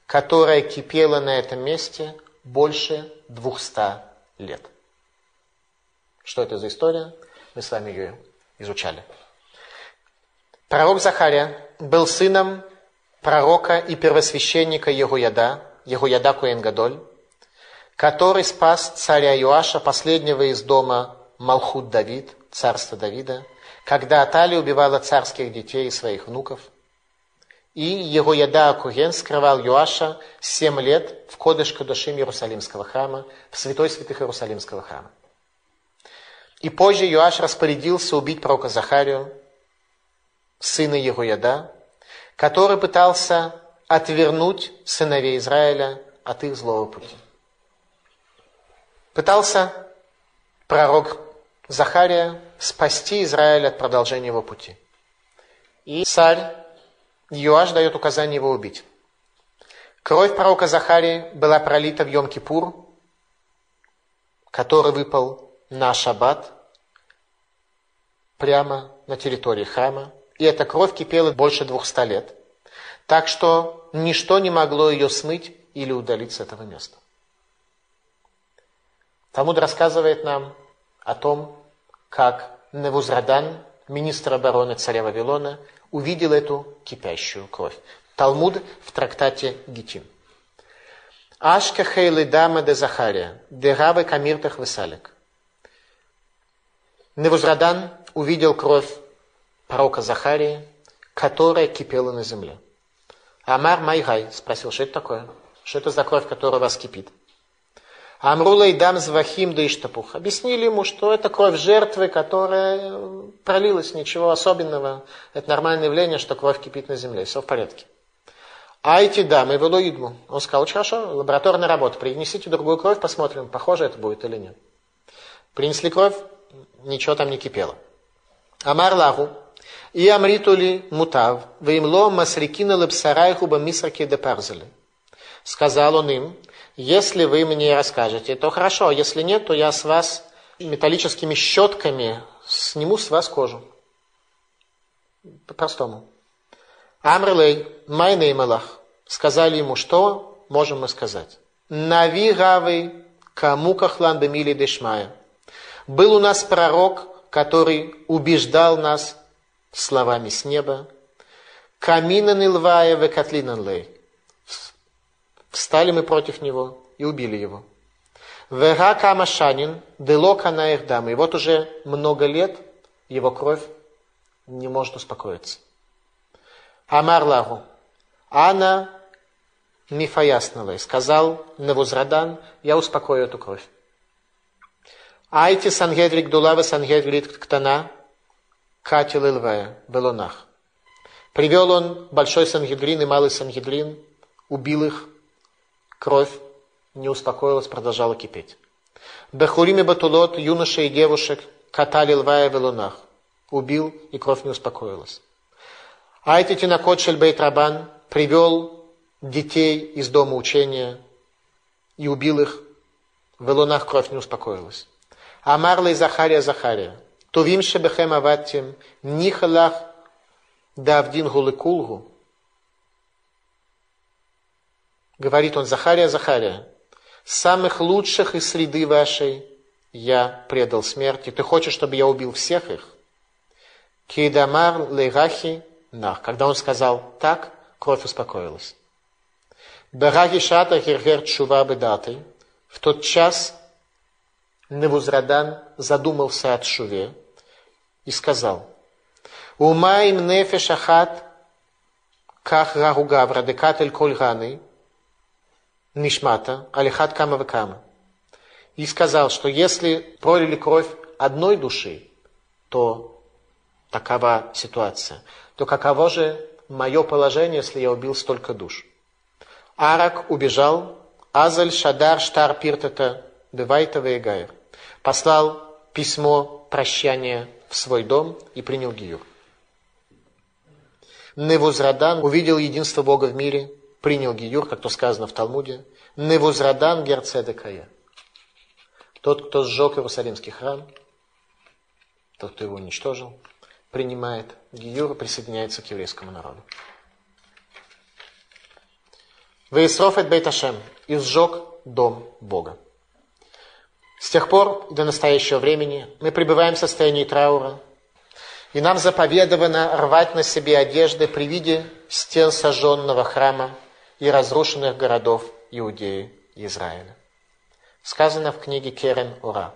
которая кипела на этом месте больше двухста лет. Что это за история? Мы с вами ее изучали. Пророк Захария был сыном пророка и первосвященника Егуяда, Егуяда Куэнгадоль, который спас царя Юаша, последнего из дома Малхут Давид, царства Давида, когда Атали убивала царских детей и своих внуков – и его яда Акуген скрывал Юаша семь лет в Кодыш Кадушим Иерусалимского храма, в святой святых Иерусалимского храма. И позже Юаш распорядился убить пророка Захарию, сына Егояда, который пытался отвернуть сыновей Израиля от их злого пути. Пытался пророк Захария спасти Израиль от продолжения его пути. И царь Юаш дает указание его убить. Кровь пророка Захарии была пролита в Йом-Кипур, который выпал на шаббат прямо на территории храма. И эта кровь кипела больше двухста лет. Так что ничто не могло ее смыть или удалить с этого места. Талмуд рассказывает нам о том, как Невузрадан, министр обороны царя Вавилона, увидел эту кипящую кровь. Талмуд в трактате Гитин. Ашка хейлы дама де Захария, де рабы камиртах высалик. Невузрадан увидел кровь пророка Захарии, которая кипела на земле. Амар Майгай спросил, что это такое? Что это за кровь, которая у вас кипит? Амрула и дам звахим да иштапух. Объяснили ему, что это кровь жертвы, которая пролилась, ничего особенного. Это нормальное явление, что кровь кипит на земле, все в порядке. А эти дамы вело. Он сказал, очень хорошо, лабораторная работа, принесите другую кровь, посмотрим, похоже это будет или нет. Принесли кровь, ничего там не кипело. Амар лагу, и амритули мутав, ваимло масрикина лепсарайху бамисраки де парзали. Сказал он им, если вы мне расскажете, то хорошо, а если нет, то я с вас металлическими щетками сниму с вас кожу. По-простому. Амрлей, майней малах. Сказали ему, что можем мы сказать? Нави гавы кому кахлан бемили дешмая. Был у нас пророк, который убеждал нас словами с неба. Камина нилвая векатлинан лей. Встали мы против него и убили его. Вега камашанин, делока дамы. И вот уже много лет его кровь не может успокоиться. Амар лагу. Ана мифаясновой. Сказал Невузрадан, я успокою эту кровь. Айти сангедрик дулава сангедрик ктана катил илвая белонах. Привел он большой сангедрин и малый сангедрин, убил их, Кровь не успокоилась, продолжала кипеть. Бехуриме батулот, юноши и девушек, катали львая в лунах. Убил, и кровь не успокоилась. Айти Тинакот Шельбейт Рабан привел детей из дома учения и убил их. В лунах кровь не успокоилась. Амарла и Захария Захария. Тувим шебехем аватим, нихалах Давдин Гулыкулгу, говорит он, Захария, Захария, самых лучших из среды вашей я предал смерти. Ты хочешь, чтобы я убил всех их? Кейдамар лейрахи нах. Когда он сказал так, кровь успокоилась. Бараги шата хергер чува бедатой. В тот час Невузрадан задумался от Шуве и сказал, Умаим нефеш ахат ках рагугавра декатель коль раны нишмата алихат кама векама. И сказал, что если пролили кровь одной души, то такова ситуация. То каково же мое положение, если я убил столько душ? Арак убежал, Азаль Шадар Штар Пиртата Бывайта Вейгайр. Послал письмо прощания в свой дом и принял Гиюр. Невузрадан увидел единство Бога в мире, принял Гиюр, как то сказано в Талмуде. Невузрадан Герцедекая. Тот, кто сжег Иерусалимский храм, тот, кто его уничтожил, принимает Гиюр и присоединяется к еврейскому народу. Вейсрофет Бейташем и сжег дом Бога. С тех пор до настоящего времени мы пребываем в состоянии траура, и нам заповедовано рвать на себе одежды при виде стен сожженного храма и разрушенных городов Иудеи и Израиля. Сказано в книге Керен Ура.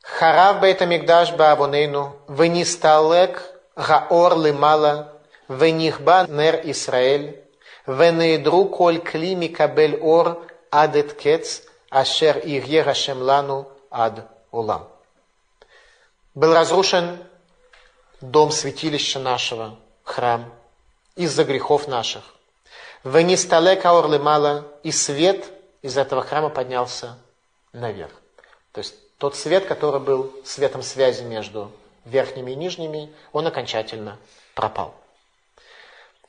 Харав бейт амигдаш баавонейну, венисталек гаор лимала, венихба нер Исраэль, венеидру коль кли микабель ор адет кец, ашер ирье гашем лану ад улам. Был разрушен дом святилища нашего, храм, из-за грехов наших – Венистале каор мало, и свет из этого храма поднялся наверх. То есть тот свет, который был светом связи между верхними и нижними, он окончательно пропал.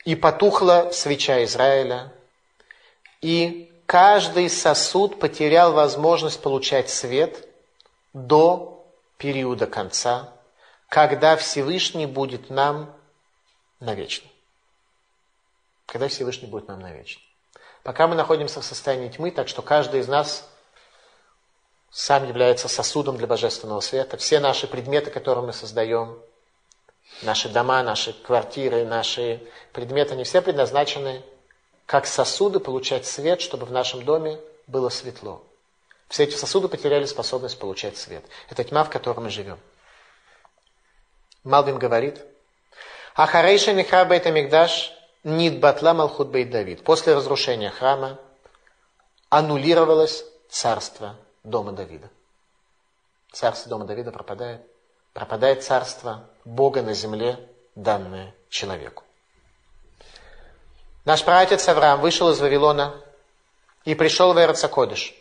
И потухла свеча Израиля, и каждый сосуд потерял возможность получать свет до периода конца, когда Всевышний будет нам навечно. Когда Всевышний будет нам навечно. Пока мы находимся в состоянии тьмы, так что каждый из нас сам является сосудом для божественного света. Все наши предметы, которые мы создаем, Наши дома, наши квартиры, наши предметы, они все предназначены как сосуды получать свет, чтобы в нашем доме было светло. Все эти сосуды потеряли способность получать свет. Это тьма, в которой мы живем. Малвин говорит, Ахарейша Михра Бейт Амигдаш Нид Батла Малхут Бейт Давид. После разрушения храма аннулировалось царство дома Давида. Царство дома Давида пропадает пропадает царство Бога на земле, данное человеку. Наш праотец Авраам вышел из Вавилона и пришел в Эрцакодыш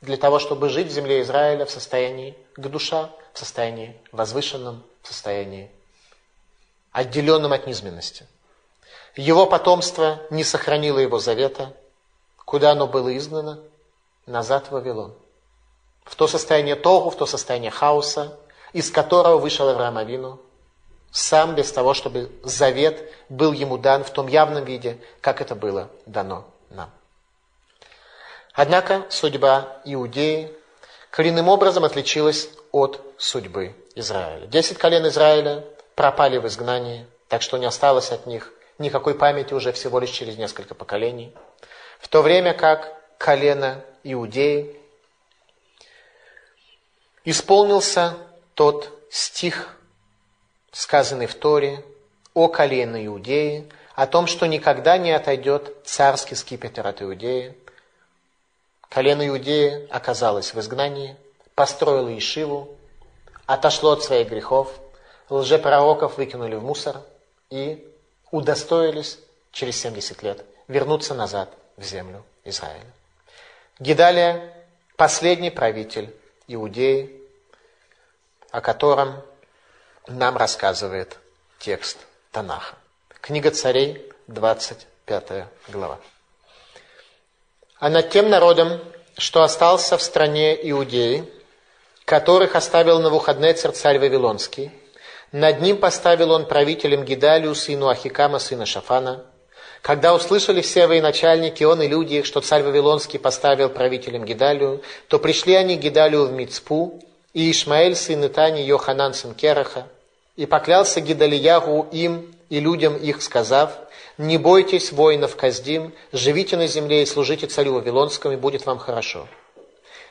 для того, чтобы жить в земле Израиля в состоянии душа, в состоянии возвышенном, в состоянии отделенном от низменности. Его потомство не сохранило его завета, куда оно было изгнано? Назад в Вавилон. В то состояние Тогу, в то состояние хаоса, из которого вышел Авраам Авину, сам без того, чтобы завет был ему дан в том явном виде, как это было дано нам. Однако судьба Иудеи коренным образом отличилась от судьбы Израиля. Десять колен Израиля пропали в изгнании, так что не осталось от них никакой памяти уже всего лишь через несколько поколений. В то время как колено Иудеи исполнился тот стих, сказанный в Торе, о колене Иудеи, о том, что никогда не отойдет царский скипетр от Иудеи. Колено Иудеи оказалось в изгнании, построило Ишиву, отошло от своих грехов, лжепророков выкинули в мусор и удостоились через 70 лет вернуться назад в землю Израиля. Гидалия – последний правитель Иудеи, о котором нам рассказывает текст Танаха. Книга царей, 25 глава. А над тем народом, что остался в стране Иудеи, которых оставил на выходные царь Вавилонский, Над ним поставил он правителем Гидалию, сыну Ахикама, сына Шафана. Когда услышали все военачальники, он и люди, что царь Вавилонский поставил правителем Гидалию, то пришли они Гидалию в Мицпу, и Ишмаэль, сын Итани, Йоханан, сын Кераха, и поклялся Гидалиягу им и людям их, сказав, «Не бойтесь воинов Каздим, живите на земле и служите царю Вавилонскому, и будет вам хорошо».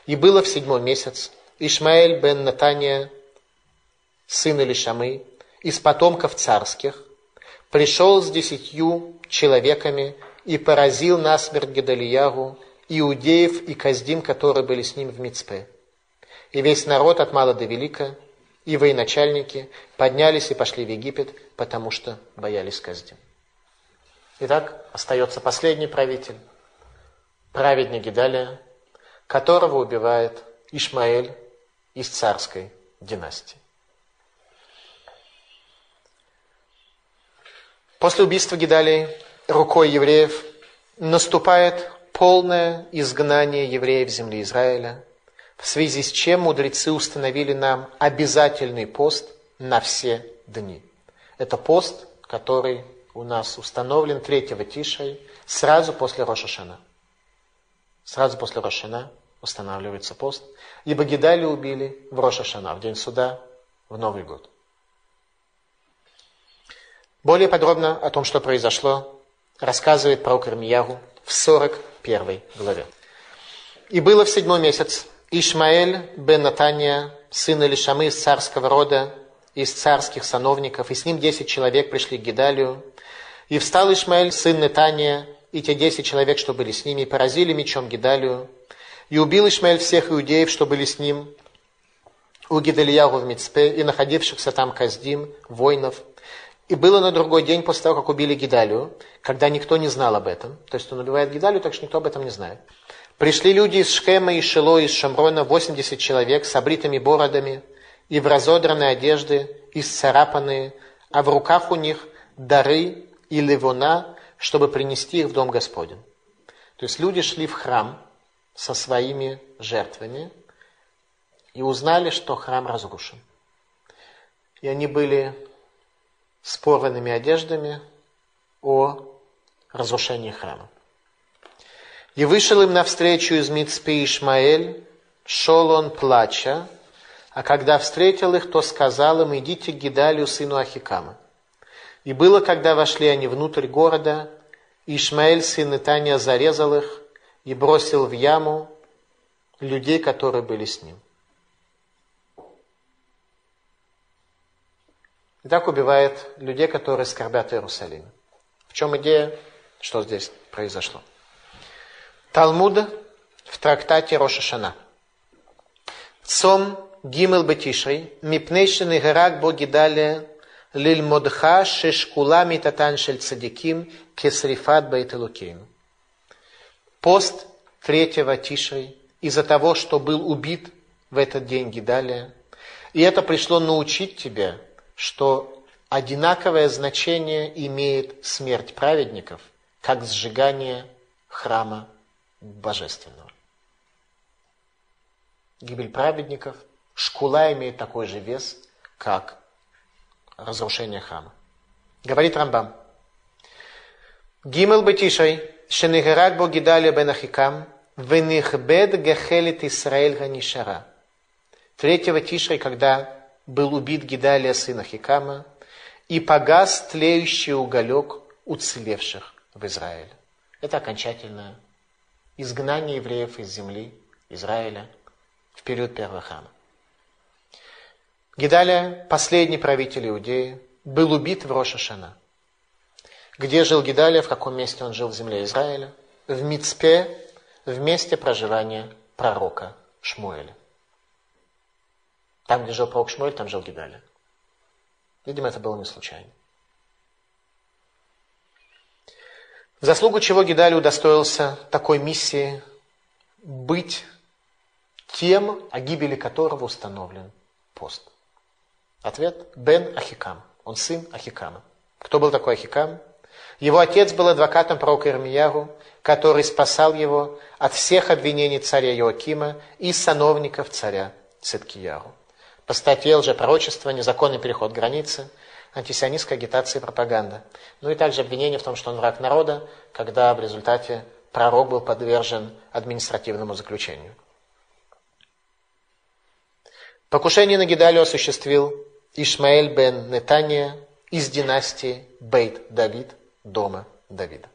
И было в седьмой месяц, Ишмаэль бен Натания, сын Илишамы, из потомков царских, пришел с десятью человеками и поразил насмерть Гедалиягу, иудеев и Каздим, которые были с ним в Мицпе. И весь народ от мала до велика, и военачальники поднялись и пошли в Египет, потому что боялись Каздим. Итак, остается последний правитель, праведник Гедалия, которого убивает Ишмаэль из царской династии. После убийства Гедалии рукой евреев наступает полное изгнание евреев земли Израиля, в связи с чем мудрецы установили нам обязательный пост на все дни. Это пост, который у нас установлен 3 Тишей, сразу после Рошашана. Сразу после Рошана устанавливается пост. Ибо Гидали убили в Рошашана, в день суда, в Новый год. Более подробно о том, что произошло, рассказывает пророк Ирмиягу в 41 главе. «И было в седьмой месяц Ишмаэль бен Натания, сын Илишамы из царского рода, из царских сановников, и с ним десять человек пришли к Гидалию. И встал Ишмаэль, сын Натания, и те десять человек, что были с ними, поразили мечом Гидалию. И убил Ишмаэль всех иудеев, что были с ним, у Гидалиягу в Мицпе, и находившихся там Каздим, воинов, и было на другой день после того, как убили Гидалию, когда никто не знал об этом. То есть он убивает Гидалию, так что никто об этом не знает. Пришли люди из Шхема, из Шило, из Шамрона, 80 человек с обритыми бородами и в разодранной одежды, и сцарапанные, а в руках у них дары и левона, чтобы принести их в Дом Господень. То есть люди шли в храм со своими жертвами и узнали, что храм разрушен. И они были с порванными одеждами о разрушении храма. И вышел им навстречу из Мицпи Ишмаэль, шел он плача, а когда встретил их, то сказал им, идите к Гидалию, сыну Ахикама. И было, когда вошли они внутрь города, Ишмаэль, сын Итания, зарезал их и бросил в яму людей, которые были с ним. И так убивает людей, которые скорбят в Иерусалиме. В чем идея? Что здесь произошло? Талмуд в трактате Роша Шана. Цом Гимел Бетишрей, Мипнейшин Играк Богидалия, Лильмодха Шешкула Митатан Шель Цадиким, Кесрифат Байтелукейну. Пост третьего Тишрей из-за того, что был убит в этот день Гидалия. И это пришло научить тебя – что одинаковое значение имеет смерть праведников, как сжигание храма божественного. Гибель праведников, шкула имеет такой же вес, как разрушение храма. Говорит Рамбам. Гимел Бетишай, Шенегерак Богидалия бен Ахикам, Венихбед Гахелит Исраэль Ганишара. Третьего Тишрей, когда был убит Гидалия, сына Хикама, и погас тлеющий уголек уцелевших в Израиле. Это окончательное изгнание евреев из земли Израиля в период первого храма. Гидалия, последний правитель Иудеи, был убит в Рошашана. Где жил Гидалия, в каком месте он жил в земле Израиля? В Мицпе, в месте проживания пророка Шмуэля. Там, где жил пророк Шмуэль, там жил Гидаля. Видимо, это было не случайно. В заслугу чего Гидаль удостоился такой миссии быть тем, о гибели которого установлен пост? Ответ – Бен Ахикам. Он сын Ахикама. Кто был такой Ахикам? Его отец был адвокатом пророка Ирмияру, который спасал его от всех обвинений царя Иоакима и сановников царя Циткияру. По статье лжепророчества, незаконный переход границы, антисионистская агитация и пропаганда. Ну и также обвинение в том, что он враг народа, когда в результате пророк был подвержен административному заключению. Покушение на Гидалию осуществил Ишмаэль бен Нетания из династии Бейт Давид, дома Давида.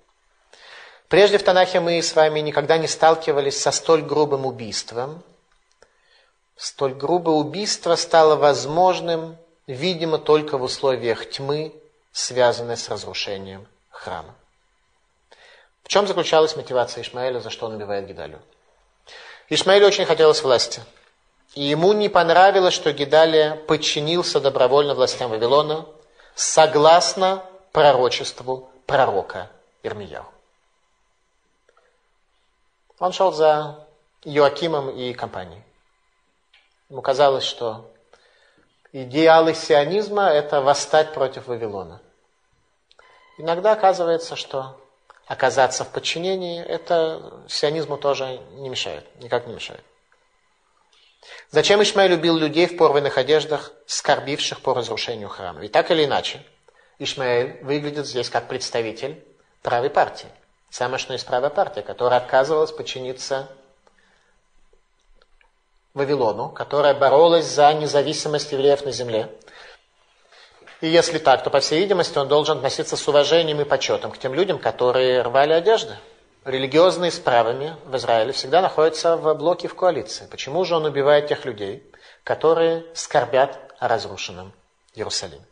Прежде в Танахе мы с вами никогда не сталкивались со столь грубым убийством. Столь грубое убийство стало возможным, видимо, только в условиях тьмы, связанной с разрушением храма. В чем заключалась мотивация Ишмаэля, за что он убивает Гидалию? Ишмаэлю очень хотелось власти. И ему не понравилось, что Гидалия подчинился добровольно властям Вавилона, согласно пророчеству пророка Ирмияу. Он шел за Иоакимом и компанией. Ему казалось, что идеалы сионизма – это восстать против Вавилона. Иногда оказывается, что оказаться в подчинении, это сионизму тоже не мешает, никак не мешает. Зачем Ишмаэль любил людей в порванных одеждах, скорбивших по разрушению храма? Ведь так или иначе, Ишмаэль выглядит здесь как представитель правой партии. Самая что есть правая партия, которая отказывалась подчиниться Вавилону, которая боролась за независимость евреев на земле. И если так, то, по всей видимости, он должен относиться с уважением и почетом к тем людям, которые рвали одежды. Религиозные с правами в Израиле всегда находятся в блоке в коалиции. Почему же он убивает тех людей, которые скорбят о разрушенном Иерусалиме?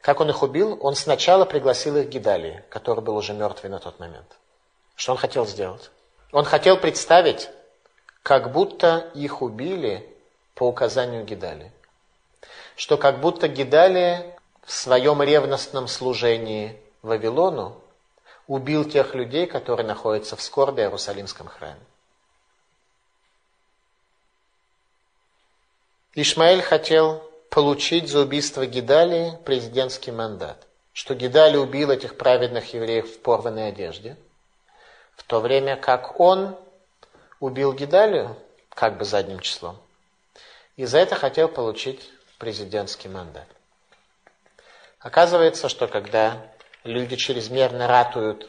Как он их убил? Он сначала пригласил их Гидалии, который был уже мертвый на тот момент. Что он хотел сделать? Он хотел представить, как будто их убили по указанию Гидалии. Что как будто Гидалия в своем ревностном служении Вавилону убил тех людей, которые находятся в скорби о Иерусалимском храме. Ишмаэль хотел получить за убийство Гидалии президентский мандат. Что Гидали убил этих праведных евреев в порванной одежде, в то время как он убил Гидалию, как бы задним числом, и за это хотел получить президентский мандат. Оказывается, что когда люди чрезмерно ратуют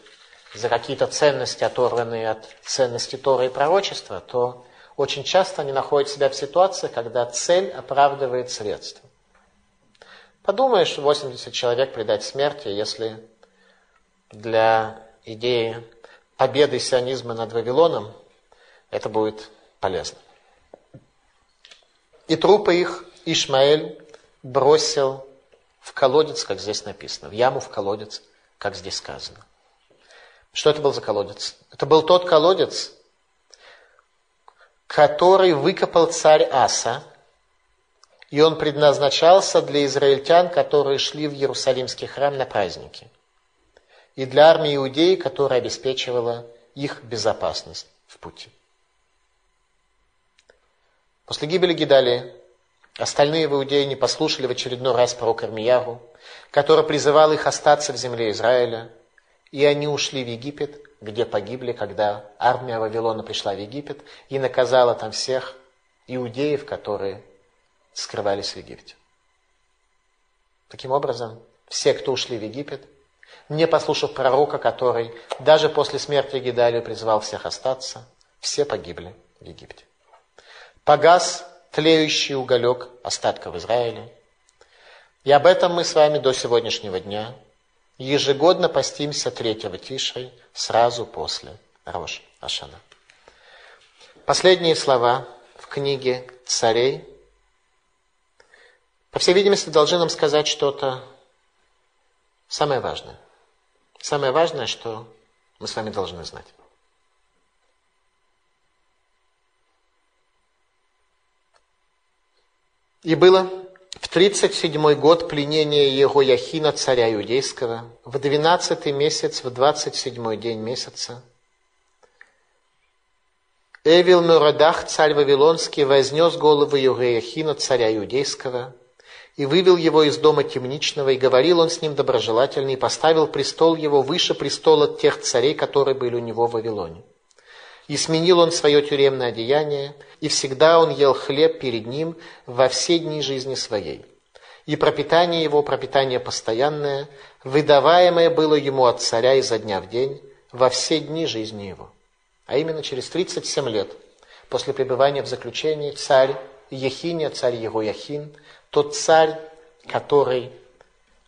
за какие-то ценности, оторванные от ценности Тора и пророчества, то очень часто они находят себя в ситуации, когда цель оправдывает средства. Подумаешь, 80 человек предать смерти, если для идеи победы сионизма над Вавилоном это будет полезно. И трупы их Ишмаэль бросил в колодец, как здесь написано, в яму, в колодец, как здесь сказано. Что это был за колодец? Это был тот колодец, который выкопал царь Аса, и он предназначался для израильтян, которые шли в Иерусалимский храм на праздники, и для армии иудеи, которая обеспечивала их безопасность в пути. После гибели Гидалии остальные иудеи не послушали в очередной раз пророка Ирмияру, который призывал их остаться в земле Израиля, и они ушли в Египет, где погибли, когда армия Вавилона пришла в Египет и наказала там всех иудеев, которые скрывались в Египте. Таким образом, все, кто ушли в Египет, не послушав пророка, который даже после смерти Гидалию призвал всех остаться, все погибли в Египте. Погас тлеющий уголек остатков Израиля. И об этом мы с вами до сегодняшнего дня ежегодно постимся третьего Тишры сразу после Рош Ашана. Последние слова в книге царей, по всей видимости, должны нам сказать что-то самое важное. Самое важное, что мы с вами должны знать. И было в 37 год пленения его Яхина, царя иудейского, в 12 месяц, в 27 день месяца, Эвил Мурадах, царь Вавилонский, вознес голову Яхина, царя иудейского, и вывел его из дома темничного, и говорил он с ним доброжелательно, и поставил престол его выше престола тех царей, которые были у него в Вавилоне. И сменил он свое тюремное одеяние, и всегда он ел хлеб перед ним во все дни жизни своей. И пропитание его, пропитание постоянное, выдаваемое было ему от царя изо дня в день во все дни жизни его. А именно через 37 лет после пребывания в заключении царь Ехиня, царь Егояхин, тот царь, который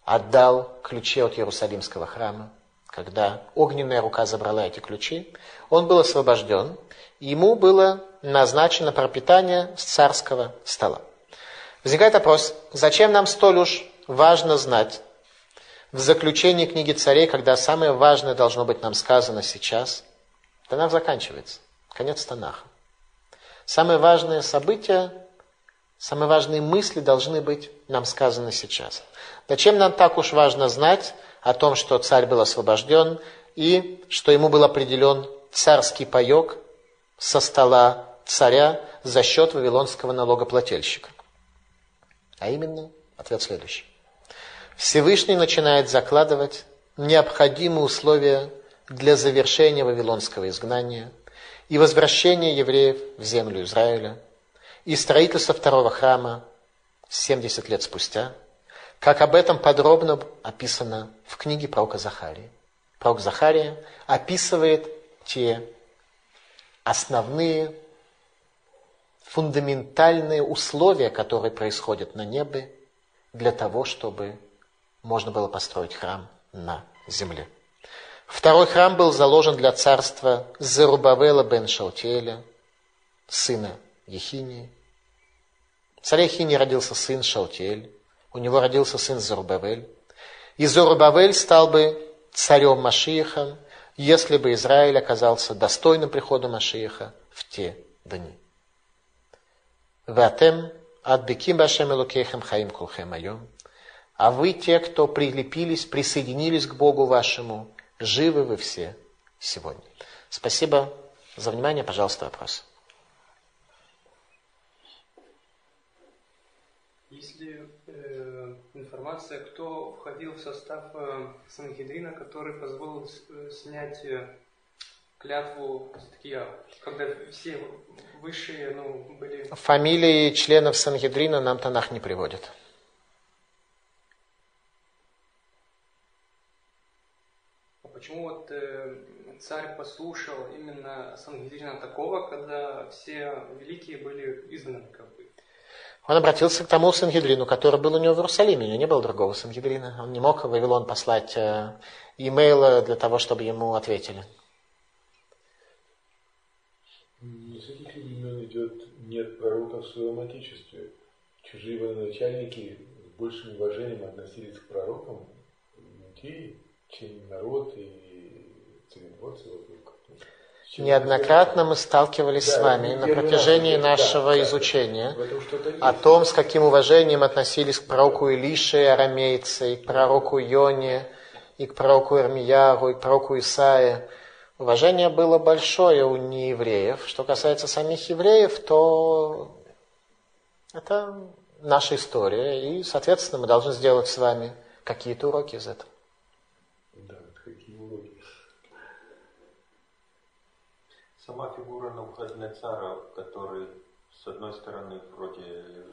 отдал ключи от Иерусалимского храма, когда огненная рука забрала эти ключи, он был освобожден, ему было назначено пропитание с царского стола. Возникает вопрос, зачем нам столь уж важно знать в заключении книги царей, когда самое важное должно быть нам сказано сейчас, Танах заканчивается, конец Танаха. Самое важное событие, самые важные мысли должны быть нам сказаны сейчас. Зачем нам так уж важно знать о том, что царь был освобожден и что ему был определен царский паек со стола царя за счет вавилонского налогоплательщика? А именно, ответ следующий. Всевышний начинает закладывать необходимые условия для завершения вавилонского изгнания и возвращения евреев в землю Израиля и строительства второго храма 70 лет спустя, как об этом подробно описано в книге пророка Захарии. Пророк Захария описывает те основные фундаментальные условия, которые происходят на небе для того, чтобы можно было построить храм на земле. Второй храм был заложен для царства Зерубавела бен Шалтиэля, сына Ехинии. Царя Ехинии родился сын Шалтиэль, у него родился сын Зерубавель. И Зерубавель стал бы царем Машииха, если бы Израиль оказался достойным прихода Машииха в те дни. Ватем адбеким башем элукехем хаим кулхем айом. А вы, те, кто прилепились, присоединились к Богу вашему, живы вы все сегодня. Спасибо за внимание. Пожалуйста, вопрос. Есть ли э, информация, кто входил в состав э, Сангедрина, который позволил э, снять э, клятву Садкия, когда все высшие ну, были... Фамилии членов Сангедрина нам Танах не приводит. Почему вот э, царь послушал именно Сангедрина такого, когда все великие были изгнаны как бы? Он обратился к тому Сангедрину, который был у него в Иерусалиме. У него не было другого Сангедрина. Он не мог в Вавилон послать э, имейл для того, чтобы ему ответили. С этих времен идет нет пророка в своем отечестве. Чужие военачальники с большим уважением относились к пророкам людей, чем народ и царедворцы Неоднократно мы сталкивались да, с вами на протяжении раз, нашего да, изучения да, о том, с каким уважением относились к пророку Илише и арамейцы, и к пророку Йоне, и к пророку Ирмияру, и к пророку Исаия. Уважение было большое у неевреев. Что касается самих евреев, то это наша история, и, соответственно, мы должны сделать с вами какие-то уроки из этого. Сама фигура Навуходнецара, который, с одной стороны, вроде,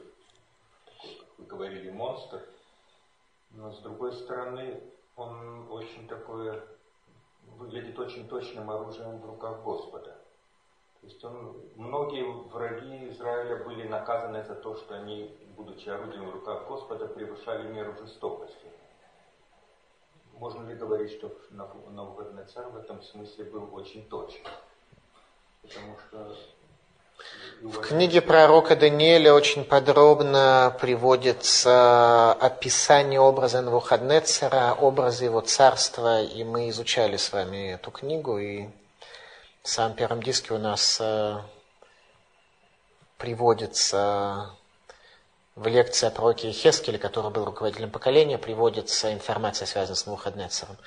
как вы говорили, монстр, но с другой стороны, он очень такой, выглядит очень точным оружием в руках Господа. То есть он, многие враги Израиля были наказаны за то, что они, будучи орудием в руках Господа, превышали меру жестокости. Можно ли говорить, что Навуходнецар в этом смысле был очень точным? В книге пророка Даниэля очень подробно приводится описание образа Навуходнецера, образа его царства, и мы изучали с вами эту книгу, и в самом первом диске у нас э, приводится в лекции о пророке Хескеле, который был руководителем поколения, приводится информация, связанная с Навуходнецером.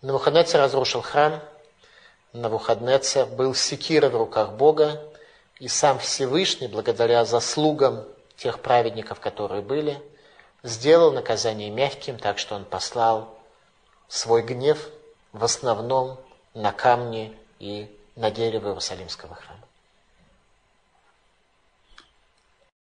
Навуходнецер разрушил храм, Навуходнецер был секира в руках Бога, и сам Всевышний, благодаря заслугам тех праведников, которые были, сделал наказание мягким, так что он послал свой гнев в основном на камни и на дереве Иерусалимского храма.